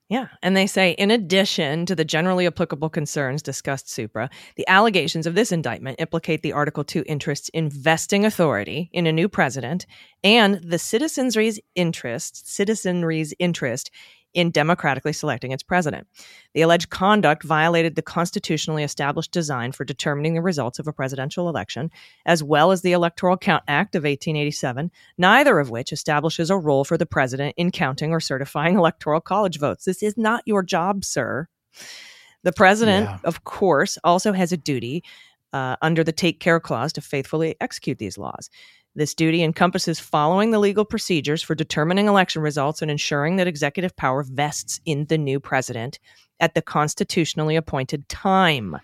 Yeah. And they say, in addition to the generally applicable concerns discussed supra, the allegations of this indictment implicate the Article 2 interests in vesting authority in a new president and the citizenry's interest, citizenry's interest in democratically selecting its president. The alleged conduct violated the constitutionally established design for determining the results of a presidential election, as well as the Electoral Count Act of 1887, neither of which establishes a role for the president in counting or certifying electoral college votes. This is not your job, sir. The president, yeah. of course, also has a duty uh, under the Take Care Clause to faithfully execute these laws. This duty encompasses following the legal procedures for determining election results and ensuring that executive power vests in the new president at the constitutionally appointed time.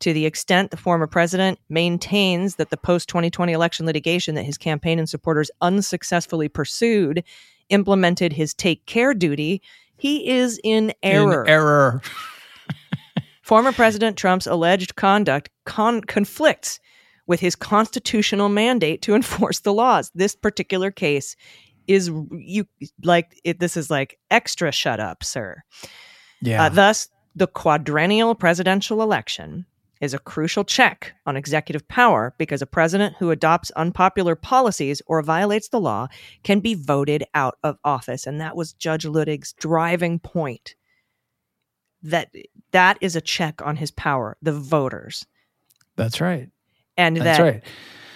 To the extent the former president maintains that the post 2020 election litigation that his campaign and supporters unsuccessfully pursued implemented his take care duty, he is in error. In error. former President Trump's alleged conduct con- conflicts with his constitutional mandate to enforce the laws. This particular case is you like it, this is like extra shut up, sir. Yeah. Uh, thus, the quadrennial presidential election is a crucial check on executive power because a president who adopts unpopular policies or violates the law can be voted out of office and that was Judge Luttig's driving point that that is a check on his power the voters that's right and That's that right.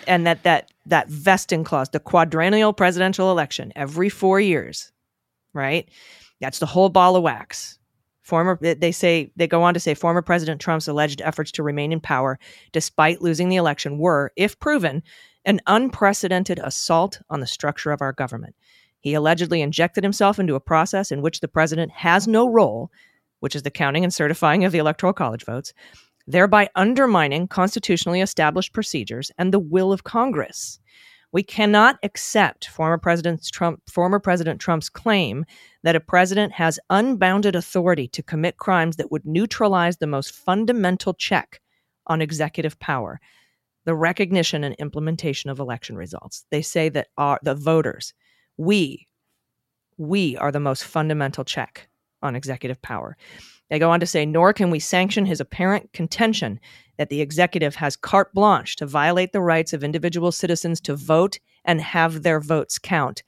and that that that vesting clause, the quadrennial presidential election every four years, right? That's the whole ball of wax. Former, they say they go on to say former President Trump's alleged efforts to remain in power despite losing the election were, if proven, an unprecedented assault on the structure of our government. He allegedly injected himself into a process in which the president has no role, which is the counting and certifying of the electoral college votes, thereby undermining constitutionally established procedures and the will of Congress. We cannot accept former President, Trump, former President Trump's claim that a president has unbounded authority to commit crimes that would neutralize the most fundamental check on executive power the recognition and implementation of election results. They say that our, the voters, we, we are the most fundamental check on executive power. They go on to say, nor can we sanction his apparent contention that the executive has carte blanche to violate the rights of individual citizens to vote and have their votes count.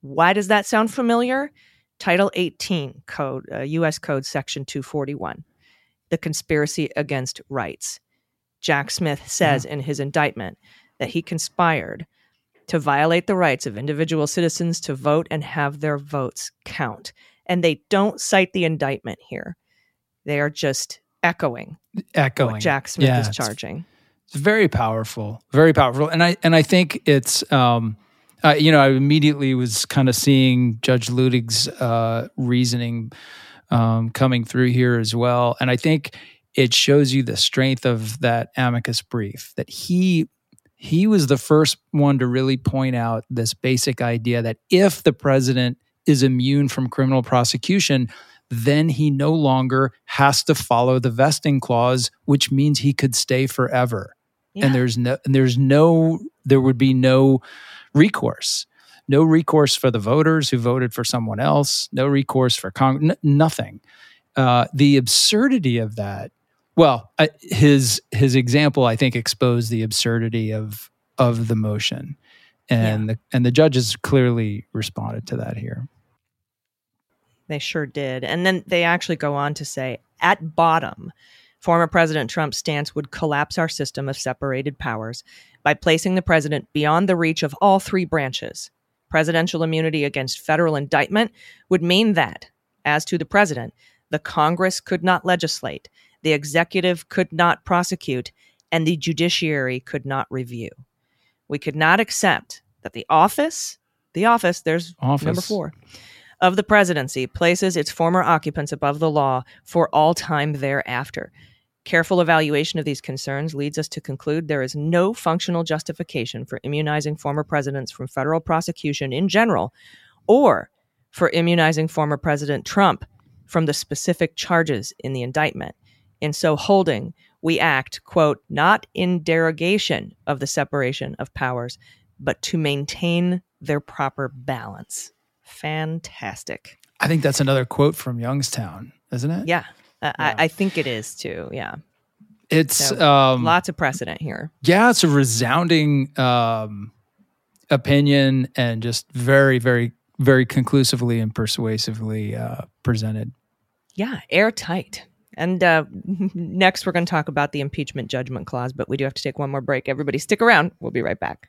Why does that sound familiar? Title 18 Code, uh, U.S. Code Section 241, the conspiracy against rights. Jack Smith says yeah. in his indictment that he conspired to violate the rights of individual citizens to vote and have their votes count. And they don't cite the indictment here. They are just echoing echoing what Jack Smith yeah, is charging. It's, it's, very powerful, very powerful, and I and I think it's. Um, uh, you know, I immediately was kind of seeing Judge Luttig's uh, reasoning um, coming through here as well, and I think it shows you the strength of that amicus brief that he he was the first one to really point out this basic idea that if the president is immune from criminal prosecution, then he no longer has to follow the vesting clause, which means he could stay forever. Yeah. And there's no, and there's no, there would be no recourse, no recourse for the voters who voted for someone else, no recourse for Congress, n- nothing. uh, the absurdity of that. Well, uh, his his example, I think, exposed the absurdity of of the motion, and yeah. the and the judges clearly responded to that here. They sure did, and then they actually go on to say, at bottom, former President Trump's stance would collapse our system of separated powers by placing the president beyond the reach of all three branches. Presidential immunity against federal indictment would mean that, as to the president, the Congress could not legislate, the executive could not prosecute, and the judiciary could not review. We could not accept that the office, the office, there's office. number four, of the presidency places its former occupants above the law for all time thereafter. Careful evaluation of these concerns leads us to conclude there is no functional justification for immunizing former presidents from federal prosecution in general, or for immunizing former President Trump from the specific charges in the indictment. In so holding, we act, quote, not in derogation of the separation of powers, but to maintain their proper balance. Fantastic. I think that's another quote from Youngstown, isn't it? Yeah. Yeah. I, I, think it is too. Yeah. It's so, um, lots of precedent here. Yeah, it's a resounding um, opinion and just very, very, very conclusively and persuasively uh, presented. Yeah, airtight. And uh, next, we're going to talk about the impeachment judgment clause, but we do have to take one more break. Everybody, stick around. We'll be right back.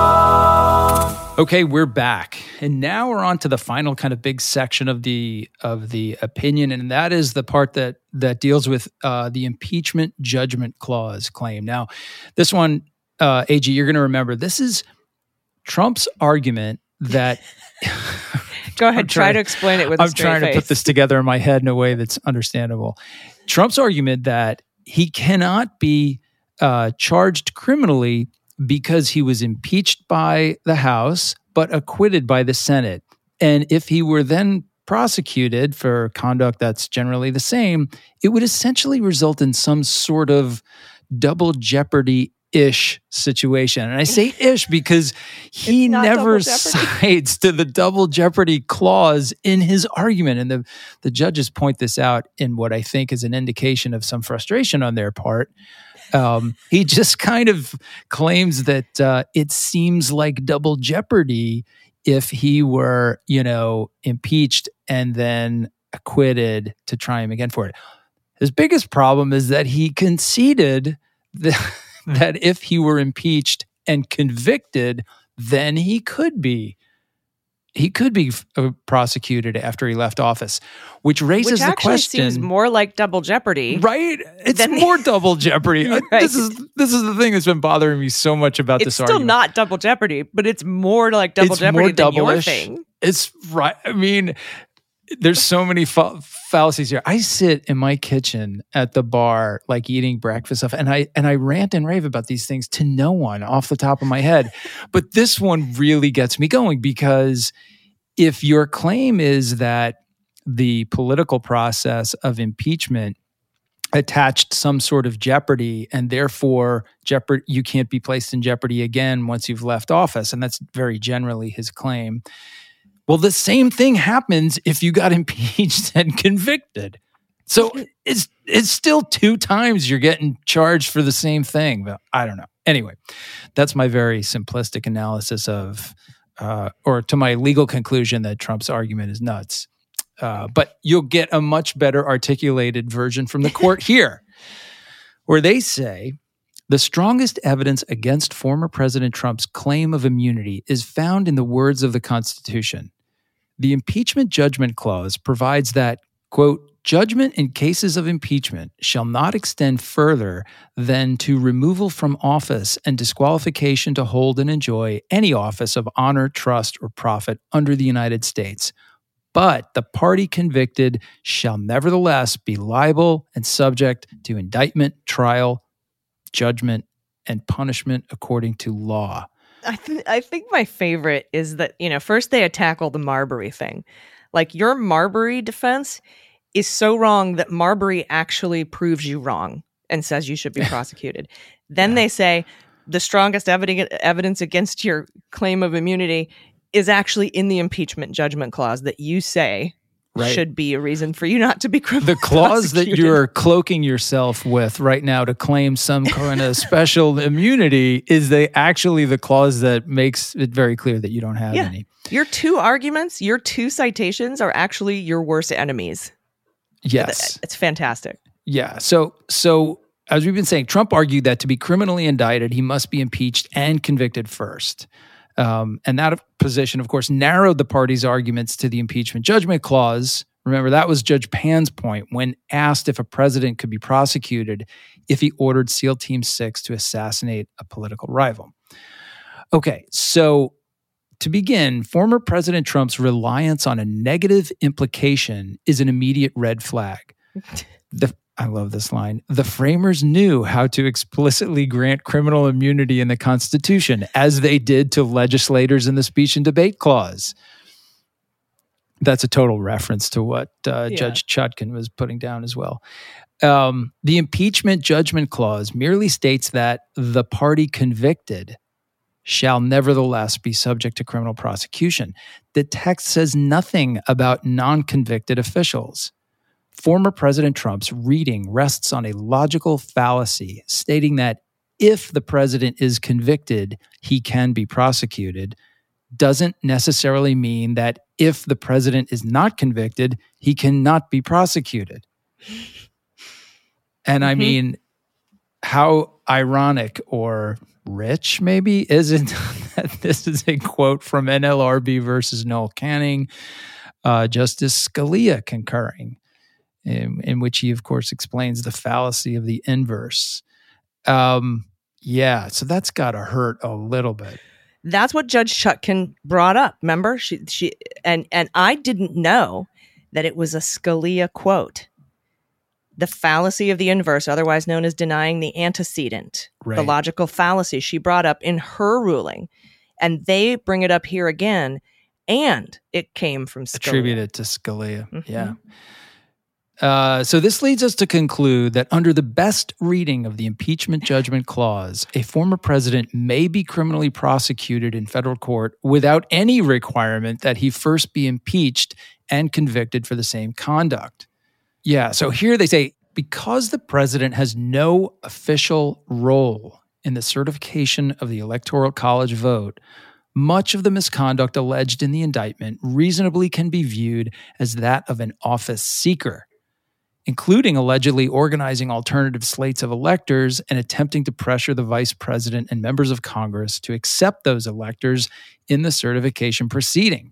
Okay, we're back. And now we're on to the final kind of big section of the of the opinion and that is the part that that deals with uh, the impeachment judgment clause claim. Now, this one uh, AG you're going to remember this is Trump's argument that Go ahead, try to explain it with I'm trying face. to put this together in my head in a way that's understandable. Trump's argument that he cannot be uh, charged criminally because he was impeached by the House but acquitted by the Senate. And if he were then prosecuted for conduct that's generally the same, it would essentially result in some sort of double jeopardy ish situation. And I say ish because he never cites to the double jeopardy clause in his argument. And the, the judges point this out in what I think is an indication of some frustration on their part Um, he just kind of claims that uh, it seems like double jeopardy if he were, you know, impeached and then acquitted to try him again for it. His biggest problem is that he conceded that, that if he were impeached and convicted, then he could be he could be uh, prosecuted after he left office, which raises which the question. seems more like double jeopardy, right? It's more double jeopardy. Uh, Right. This is this is the thing that's been bothering me so much about It's this It's still argument. not double jeopardy, but it's more like double it's jeopardy more than your thing. It's right. I mean, there's so many fa- fallacies here. I sit in my kitchen at the bar, like eating breakfast stuff, and I and I rant and rave about these things to no one off the top of my head. but this one really gets me going because if your claim is that the political process of impeachment attached some sort of jeopardy and therefore jeopardy you can't be placed in jeopardy again once you've left office and that's very generally his claim well the same thing happens if you got impeached and convicted. So it's it's still two times you're getting charged for the same thing but i don't know. Anyway that's my very simplistic analysis of uh, or to my legal conclusion that trump's argument is nuts. Uh, but you'll get a much better articulated version from the court here, where they say the strongest evidence against former President Trump's claim of immunity is found in the words of the Constitution. The impeachment judgment clause provides that, quote, judgment in cases of impeachment shall not extend further than to removal from office and disqualification to hold and enjoy any office of honor, trust, or profit under the United States but the party convicted shall nevertheless be liable and subject to indictment, trial, judgment, and punishment according to law. I, th- I think my favorite is that, you know, first they tackle the Marbury thing. Like your Marbury defense is so wrong that Marbury actually proves you wrong and says you should be prosecuted. then they say the strongest evidence against your claim of immunity is actually in the impeachment judgment clause that you say Right. should be a reason for you not to be criminally The clause that you're cloaking yourself with right now to claim some kind of special immunity is the actually the clause that makes it very clear that you don't have Yeah. any. Your two arguments, your two citations are actually your worst enemies. Yes. It's fantastic. Yeah. So so as we've been saying, Trump argued that to be criminally indicted, he must be impeached and convicted first. Um, and that position, of course, narrowed the party's arguments to the impeachment judgment clause. Remember, that was Judge Pan's point when asked if a president could be prosecuted if he ordered SEAL Team 6 to assassinate a political rival. Okay, so to begin, former President Trump's reliance on a negative implication is an immediate red flag. The, I love this line. The framers knew how to explicitly grant criminal immunity in the Constitution, as they did to legislators in the speech and debate clause. That's a total reference to what uh, Yeah. Judge Chutkan was putting down as well. Um, the impeachment judgment clause merely states that the party convicted shall nevertheless be subject to criminal prosecution. The text says nothing about non convicted officials. Former President Trump's reading rests on a logical fallacy stating that if the president is convicted, he can be prosecuted, doesn't necessarily mean that if the president is not convicted, he cannot be prosecuted. And I Mhm. mean, how ironic or rich maybe isn't that this is a quote from NLRB versus Noel Canning, uh, Justice Scalia concurring, in, in which he, of course, explains the fallacy of the inverse. Um, yeah, so that's got to hurt a little bit. That's what Judge Chutkan brought up. Remember, she she and and I didn't know that it was a Scalia quote. The fallacy of the inverse, otherwise known as denying the antecedent, the logical fallacy she brought up in her ruling, and they bring it up here again, and it came from Scalia. attributed to Scalia. Mhm. Yeah. Uh, so this leads us to conclude that under the best reading of the impeachment judgment clause, a former president may be criminally prosecuted in federal court without any requirement that he first be impeached and convicted for the same conduct. Yeah. So here they say because the president has no official role in the certification of the Electoral College vote, much of the misconduct alleged in the indictment reasonably can be viewed as that of an office seeker, including allegedly organizing alternative slates of electors and attempting to pressure the vice president and members of Congress to accept those electors in the certification proceeding.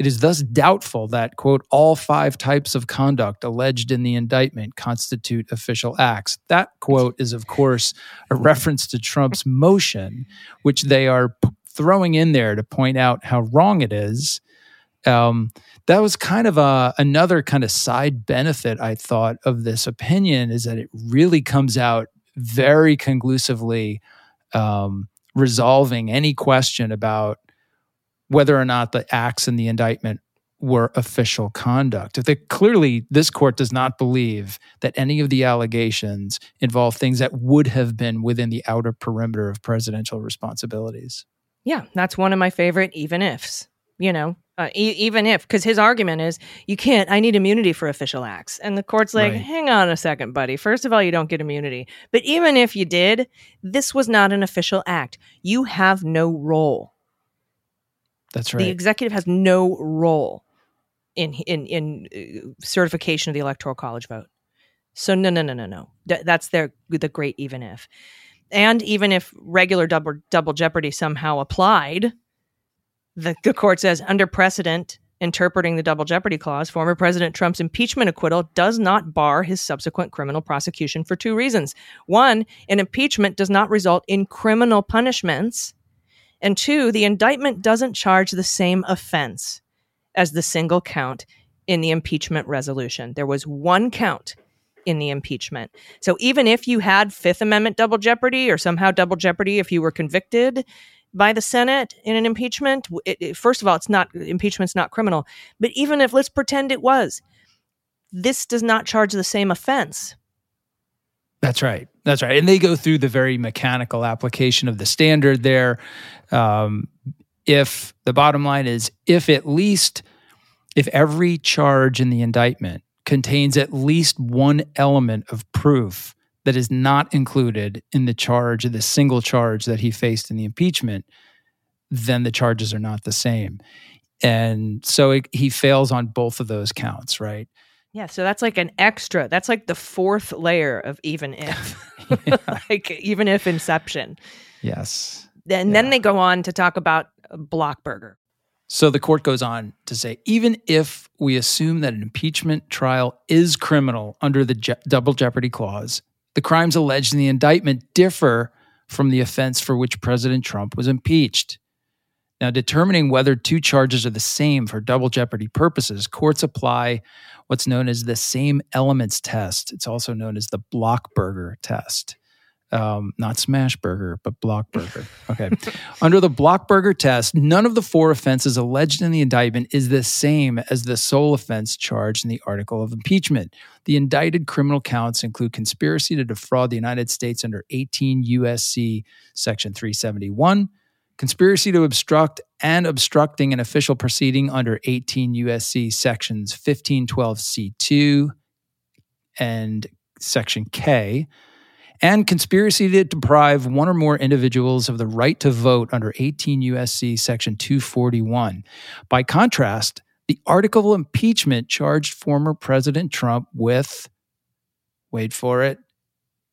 It is thus doubtful that, quote, all five types of conduct alleged in the indictment constitute official acts. That quote is, of course, a reference to Trump's motion, which they are p- throwing in there to point out how wrong it is. Um, that was kind of a, another kind of side benefit, I thought, of this opinion is that it really comes out very conclusively um, resolving any question about whether or not the acts in the indictment were official conduct. If they clearly this court does not believe that any of the allegations involve things that would have been within the outer perimeter of presidential responsibilities. Yeah, that's one of my favorite even ifs. You know, uh, e- even if because his argument is you can't. I need immunity for official acts, and the court's like, Right. hang on a second, buddy. First of all, you don't get immunity, but even if you did, this was not an official act. You have no role. That's right. The executive has no role in in in uh, certification of the electoral college vote. So no no no no no. Th- that's their the great even if. And even if regular double double jeopardy somehow applied, the, the court says under precedent interpreting the double jeopardy clause, former President Trump's impeachment acquittal does not bar his subsequent criminal prosecution for two reasons. One, an impeachment does not result in criminal punishments. And two, the indictment doesn't charge the same offense as the single count in the impeachment resolution. There was one count in the impeachment. So even if you had Fifth Amendment double jeopardy or somehow double jeopardy if you were convicted by the Senate in an impeachment, it, it- first of all, it's not impeachment's not criminal. But even if let's pretend it was, this does not charge the same offense. That's right. That's right. And they go through the very mechanical application of the standard there. Um, if the bottom line is, if at least, if every charge in the indictment contains at least one element of proof that is not included in the charge, the single charge that he faced in the impeachment, then the charges are not the same. And so it, he fails on both of those counts, right? Yeah, so that's like an extra. That's like the fourth layer of even if, like even if inception. Yes. Then then they go on to talk about Blockburger. So the court goes on to say even if we assume that an impeachment trial is criminal under the je- double jeopardy clause, the crimes alleged in the indictment differ from the offense for which President Trump was impeached. Now, determining whether two charges are the same for double jeopardy purposes, courts apply what's known as the same elements test. It's also known as the Blockburger test. Um, not Smashburger, but Blockburger. Okay. Under the Blockburger test, none of the four offenses alleged in the indictment is the same as the sole offense charged in the article of impeachment. The indicted criminal counts include conspiracy to defraud the United States under 18 USC section 371, conspiracy to obstruct and obstructing an official proceeding under 18 USC sections 1512C2 and section K, and conspiracy to deprive one or more individuals of the right to vote under 18 USC section 241. By contrast, the article of impeachment charged former President Trump with, wait for it,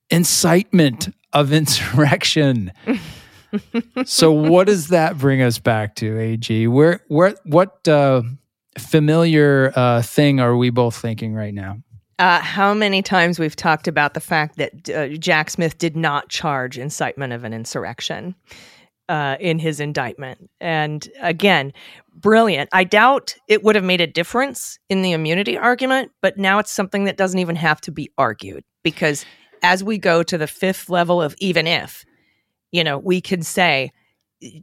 incitement of insurrection. so what does that bring us back to, AG? Where, where, what uh, familiar uh, thing are we both thinking right now? Uh, how many times we've talked about the fact that uh, Jack Smith did not charge incitement of an insurrection uh, in his indictment. And again, brilliant. I doubt it would have made a difference in the immunity argument, but now it's something that doesn't even have to be argued because as we go to the fifth level of even if, you know, we can say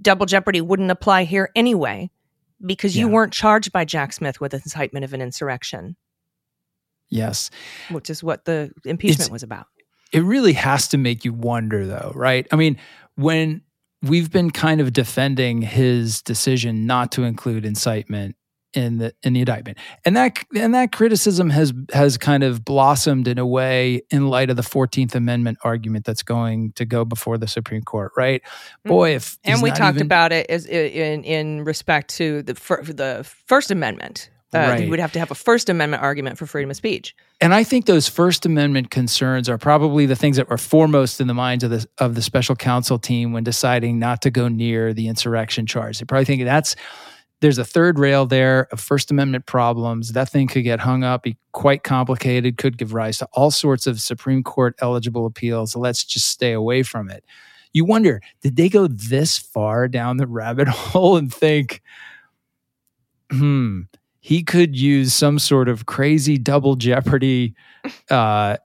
double jeopardy wouldn't apply here anyway because you weren't charged by Jack Smith with incitement of an insurrection Yes. which is what the impeachment It's- was about. it really has to make you wonder though right i mean when we've been kind of defending his decision not to include incitement in the in the indictment. And that and that criticism has has kind of blossomed in a way in light of the 14th Amendment argument that's going to go before the Supreme Court, right? Mm-hmm. Boy, if and we talked even- about it as in in respect to the the First Amendment. Uh, Right. You would have to have a First Amendment argument for freedom of speech. And I think those First Amendment concerns are probably the things that were foremost in the minds of the of the special counsel team when deciding not to go near the insurrection charge. They probably think that's there's a third rail there of First Amendment problems. That thing could get hung up, be quite complicated, could give rise to all sorts of Supreme Court eligible appeals. Let's just stay away from it. You wonder, did they go this far down the rabbit hole and think, hmm, he could use some sort of crazy double jeopardy uh,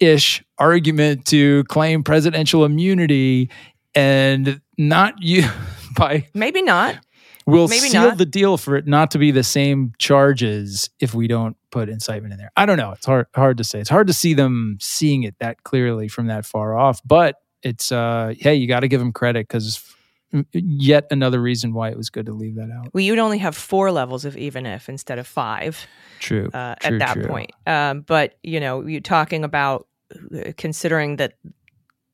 ish argument to claim presidential immunity and not you by Maybe not. we'll Maybe seal not. the deal for it not to be the same charges if we don't put incitement in there. I don't know. It's hard hard to say. It's hard to see them seeing it that clearly from that far off, but it's uh hey, you got to give them credit cuz yet another reason why it was good to leave that out. Well, you'd only have four levels of even if instead of five. True. uh, true, at that true. point. Um, but you know, you're talking about uh, considering that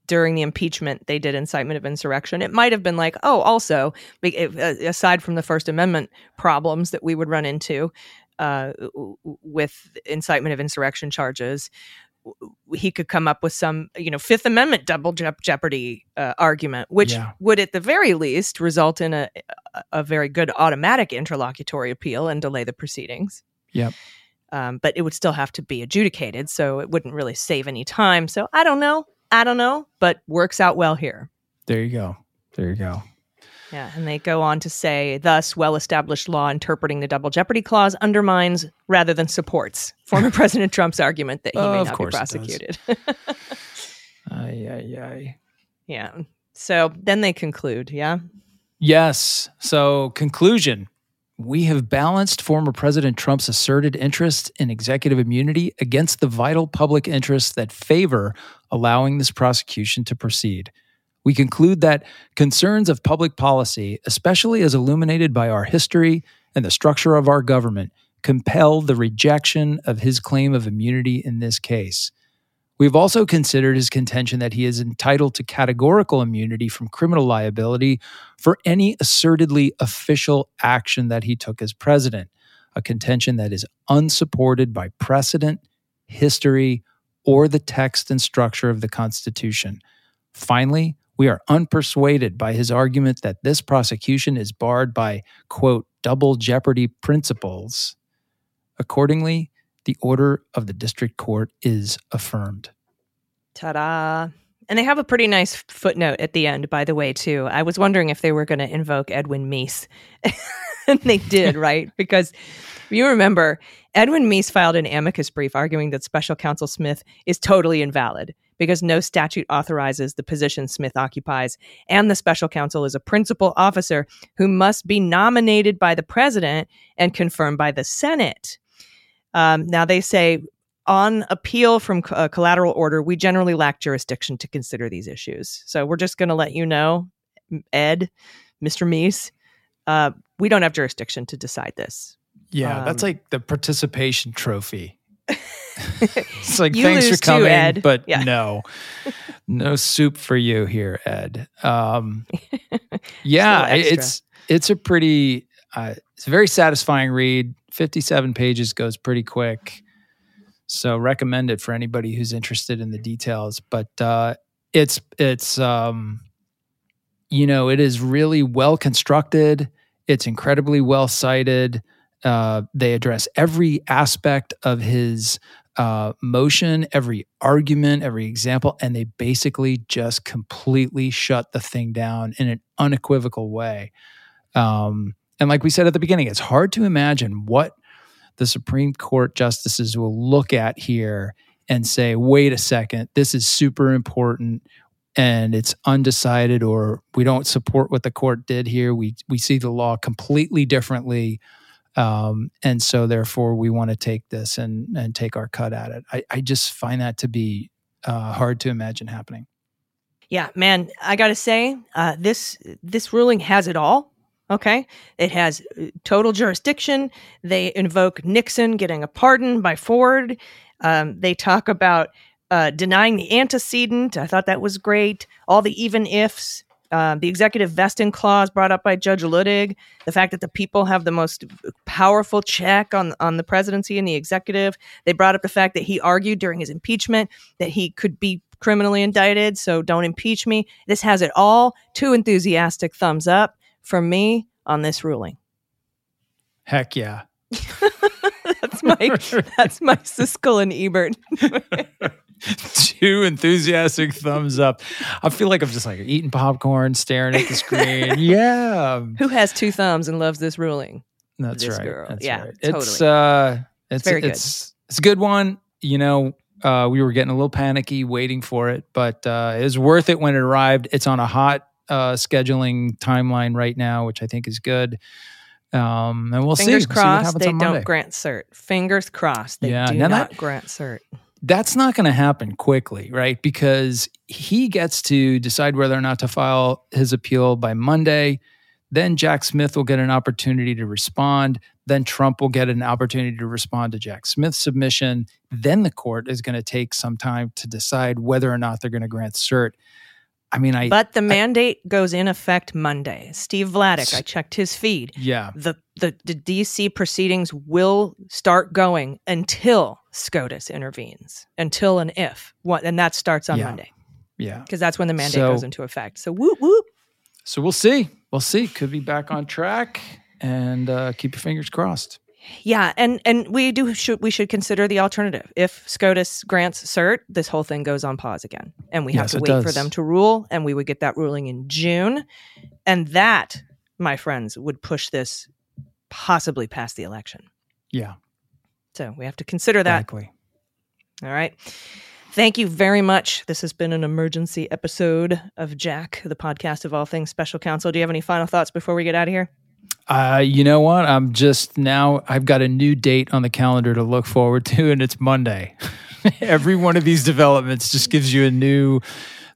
during the impeachment they did incitement of insurrection. It might have been like, oh, also if- uh, aside from the First Amendment problems that we would run into uh, with incitement of insurrection charges. He could come up with some, you know, Fifth Amendment double jeop- jeopardy uh, argument, which Yeah. would, at the very least, result in a a- a very good automatic interlocutory appeal and delay the proceedings Yep. um, but it would still have to be adjudicated, so it wouldn't really save any time. So I don't know, I don't know, but works out well here. There you go. There you go. Yeah, and they go on to say, thus, well-established law interpreting the double jeopardy clause undermines rather than supports former President Trump's argument that he may not be prosecuted. Ay, ay, ay. yeah. So then they conclude, yeah. Yes. So, conclusion we have balanced former President Trump's asserted interest in executive immunity against the vital public interests that favor allowing this prosecution to proceed. We conclude that concerns of public policy, especially as illuminated by our history and the structure of our government, compel the rejection of his claim of immunity in this case. We've also considered his contention that he is entitled to categorical immunity from criminal liability for any assertedly official action that he took as president, a contention that is unsupported by precedent, history, or the text and structure of the Constitution. Finally, we are unpersuaded by his argument that this prosecution is barred by, quote, double jeopardy principles. Accordingly, the order of the district court is affirmed. Ta-da. And they have a pretty nice footnote at the end, by the way, too. I was wondering if they were going to invoke Edwin Meese. and they did, right? Because you remember, Edwin Meese filed an amicus brief arguing that special counsel Smith is totally invalid because no statute authorizes the position Smith occupies, and the special counsel is a principal officer who must be nominated by the president and confirmed by the Senate. Um, now, they say on appeal from a collateral order, we generally lack jurisdiction to consider these issues. So we're just going to let you know, Ed, Mr. Meese, uh, we don't have jurisdiction to decide this. Yeah, that's Um, like the participation trophy. it's like You thanks for too, coming, Ed." but Yeah. no, no soup for you here, Ed. Um, yeah, it's it's a pretty uh, it's a very satisfying read. Fifty seven pages goes pretty quick, so recommend it for anybody who's interested in the details. But uh, it's it's um, you know it is really well constructed. It's incredibly well cited. Uh, they address every aspect of his uh, motion, every argument, every example, and they basically just completely shut the thing down in an unequivocal way. Um, and like we said at the beginning, it's hard to imagine what the Supreme Court justices will look at here and say, wait a second, this is super important and it's undecided or we don't support what the court did here. We we see the law completely differently. Um, and so therefore we want to take this and and take our cut at it. I, I just find that to be uh, hard to imagine happening. Yeah, man, I got to say, uh, this this ruling has it all. Okay. It has uh, total jurisdiction. They invoke Nixon getting a pardon by Ford. Um, they talk about uh, denying the antecedent. I thought that was great. All the even ifs. Uh, the executive vesting clause brought up by Judge Luttig, the fact that the people have the most powerful check on on the presidency and the executive. They brought up the fact that he argued during his impeachment that he could be criminally indicted, so don't impeach me. This has it all. Two enthusiastic thumbs up from me on this ruling. Heck yeah. that's my that's my Siskel and Ebert. Two enthusiastic thumbs up. I feel like I'm just like eating popcorn, staring at the screen. yeah. Who has two thumbs and loves this ruling? That's this right. Girl. That's yeah, right. totally. It's uh it's Very good. it's it's a good one. You know, uh we were getting a little panicky waiting for it, but uh it was worth it when it arrived. It's on a hot uh scheduling timeline right now, which I think is good. Um and we'll Fingers see. We'll see what crossed they don't grant cert. Fingers crossed they Yeah, do now not that- grant cert. That's not going to happen quickly, right? Because he gets to decide whether or not to file his appeal by Monday. Then Jack Smith will get an opportunity to respond. Then Trump will get an opportunity to respond to Jack Smith's submission. Then the court is going to take some time to decide whether or not they're going to grant cert. I mean, I But the mandate goes in effect Monday. Steve Vladeck, I checked his feed. yeah, The, the the DC proceedings will start going until SCOTUS intervenes, until and if what, and that starts on Yeah. Monday yeah. because that's when the mandate So- goes into effect. So whoop whoop. So we'll see. We'll see. Could be back on track, and uh, keep your fingers crossed. Yeah, and and we do should we should consider the alternative. If SCOTUS grants cert, this whole thing goes on pause again, and we have Yes, to it wait for them to rule, and we would get that ruling in June, and that, my friends, would push this possibly past the election. Yeah, So we have to consider that. exactly. All right. Thank you very much. This has been an emergency episode of Jack, the podcast of all things special counsel. Do you have any final thoughts before we get out of here? Uh, you know what? I'm just now, I've got a new date on the calendar to look forward to, and it's Monday. Every one of these developments just gives you a new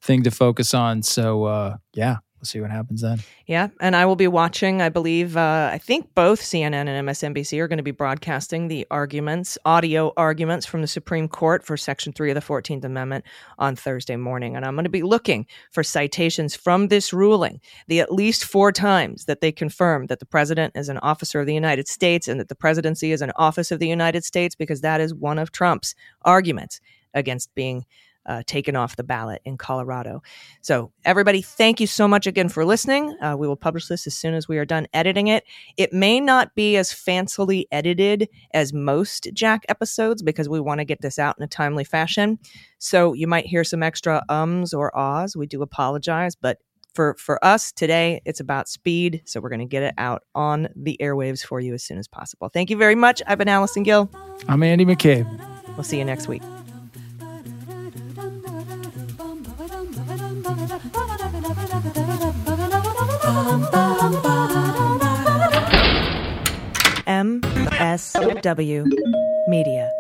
thing to focus on. So, uh, yeah, we'll see what happens then. Yeah, and I will be watching. I believe, uh, I think both CNN and MSNBC are going to be broadcasting the arguments, audio arguments from the Supreme Court for Section 3 of the 14th Amendment on Thursday morning. And I'm going to be looking for citations from this ruling, the at least four times that they confirm that the president is an officer of the United States and that the presidency is an office of the United States, because that is one of Trump's arguments against being uh, taken off the ballot in Colorado. So, everybody, thank you so much again for listening. Uh, we will publish this as soon as we are done editing it. It may not be as fancily edited as most Jack episodes because we want to get this out in a timely fashion. So, you might hear some extra ums or ahs. We do apologize, but for, for us today, it's about speed. So, we're going to get it out on the airwaves for you as soon as possible. Thank you very much. I've been Allison Gill. I'm Andy McCabe. We'll see you next week. MSW Media.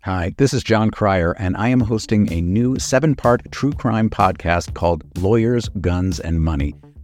Hi, this is Jon Cryer, and I am hosting a new seven part true crime podcast called Lawyers, Guns, and Money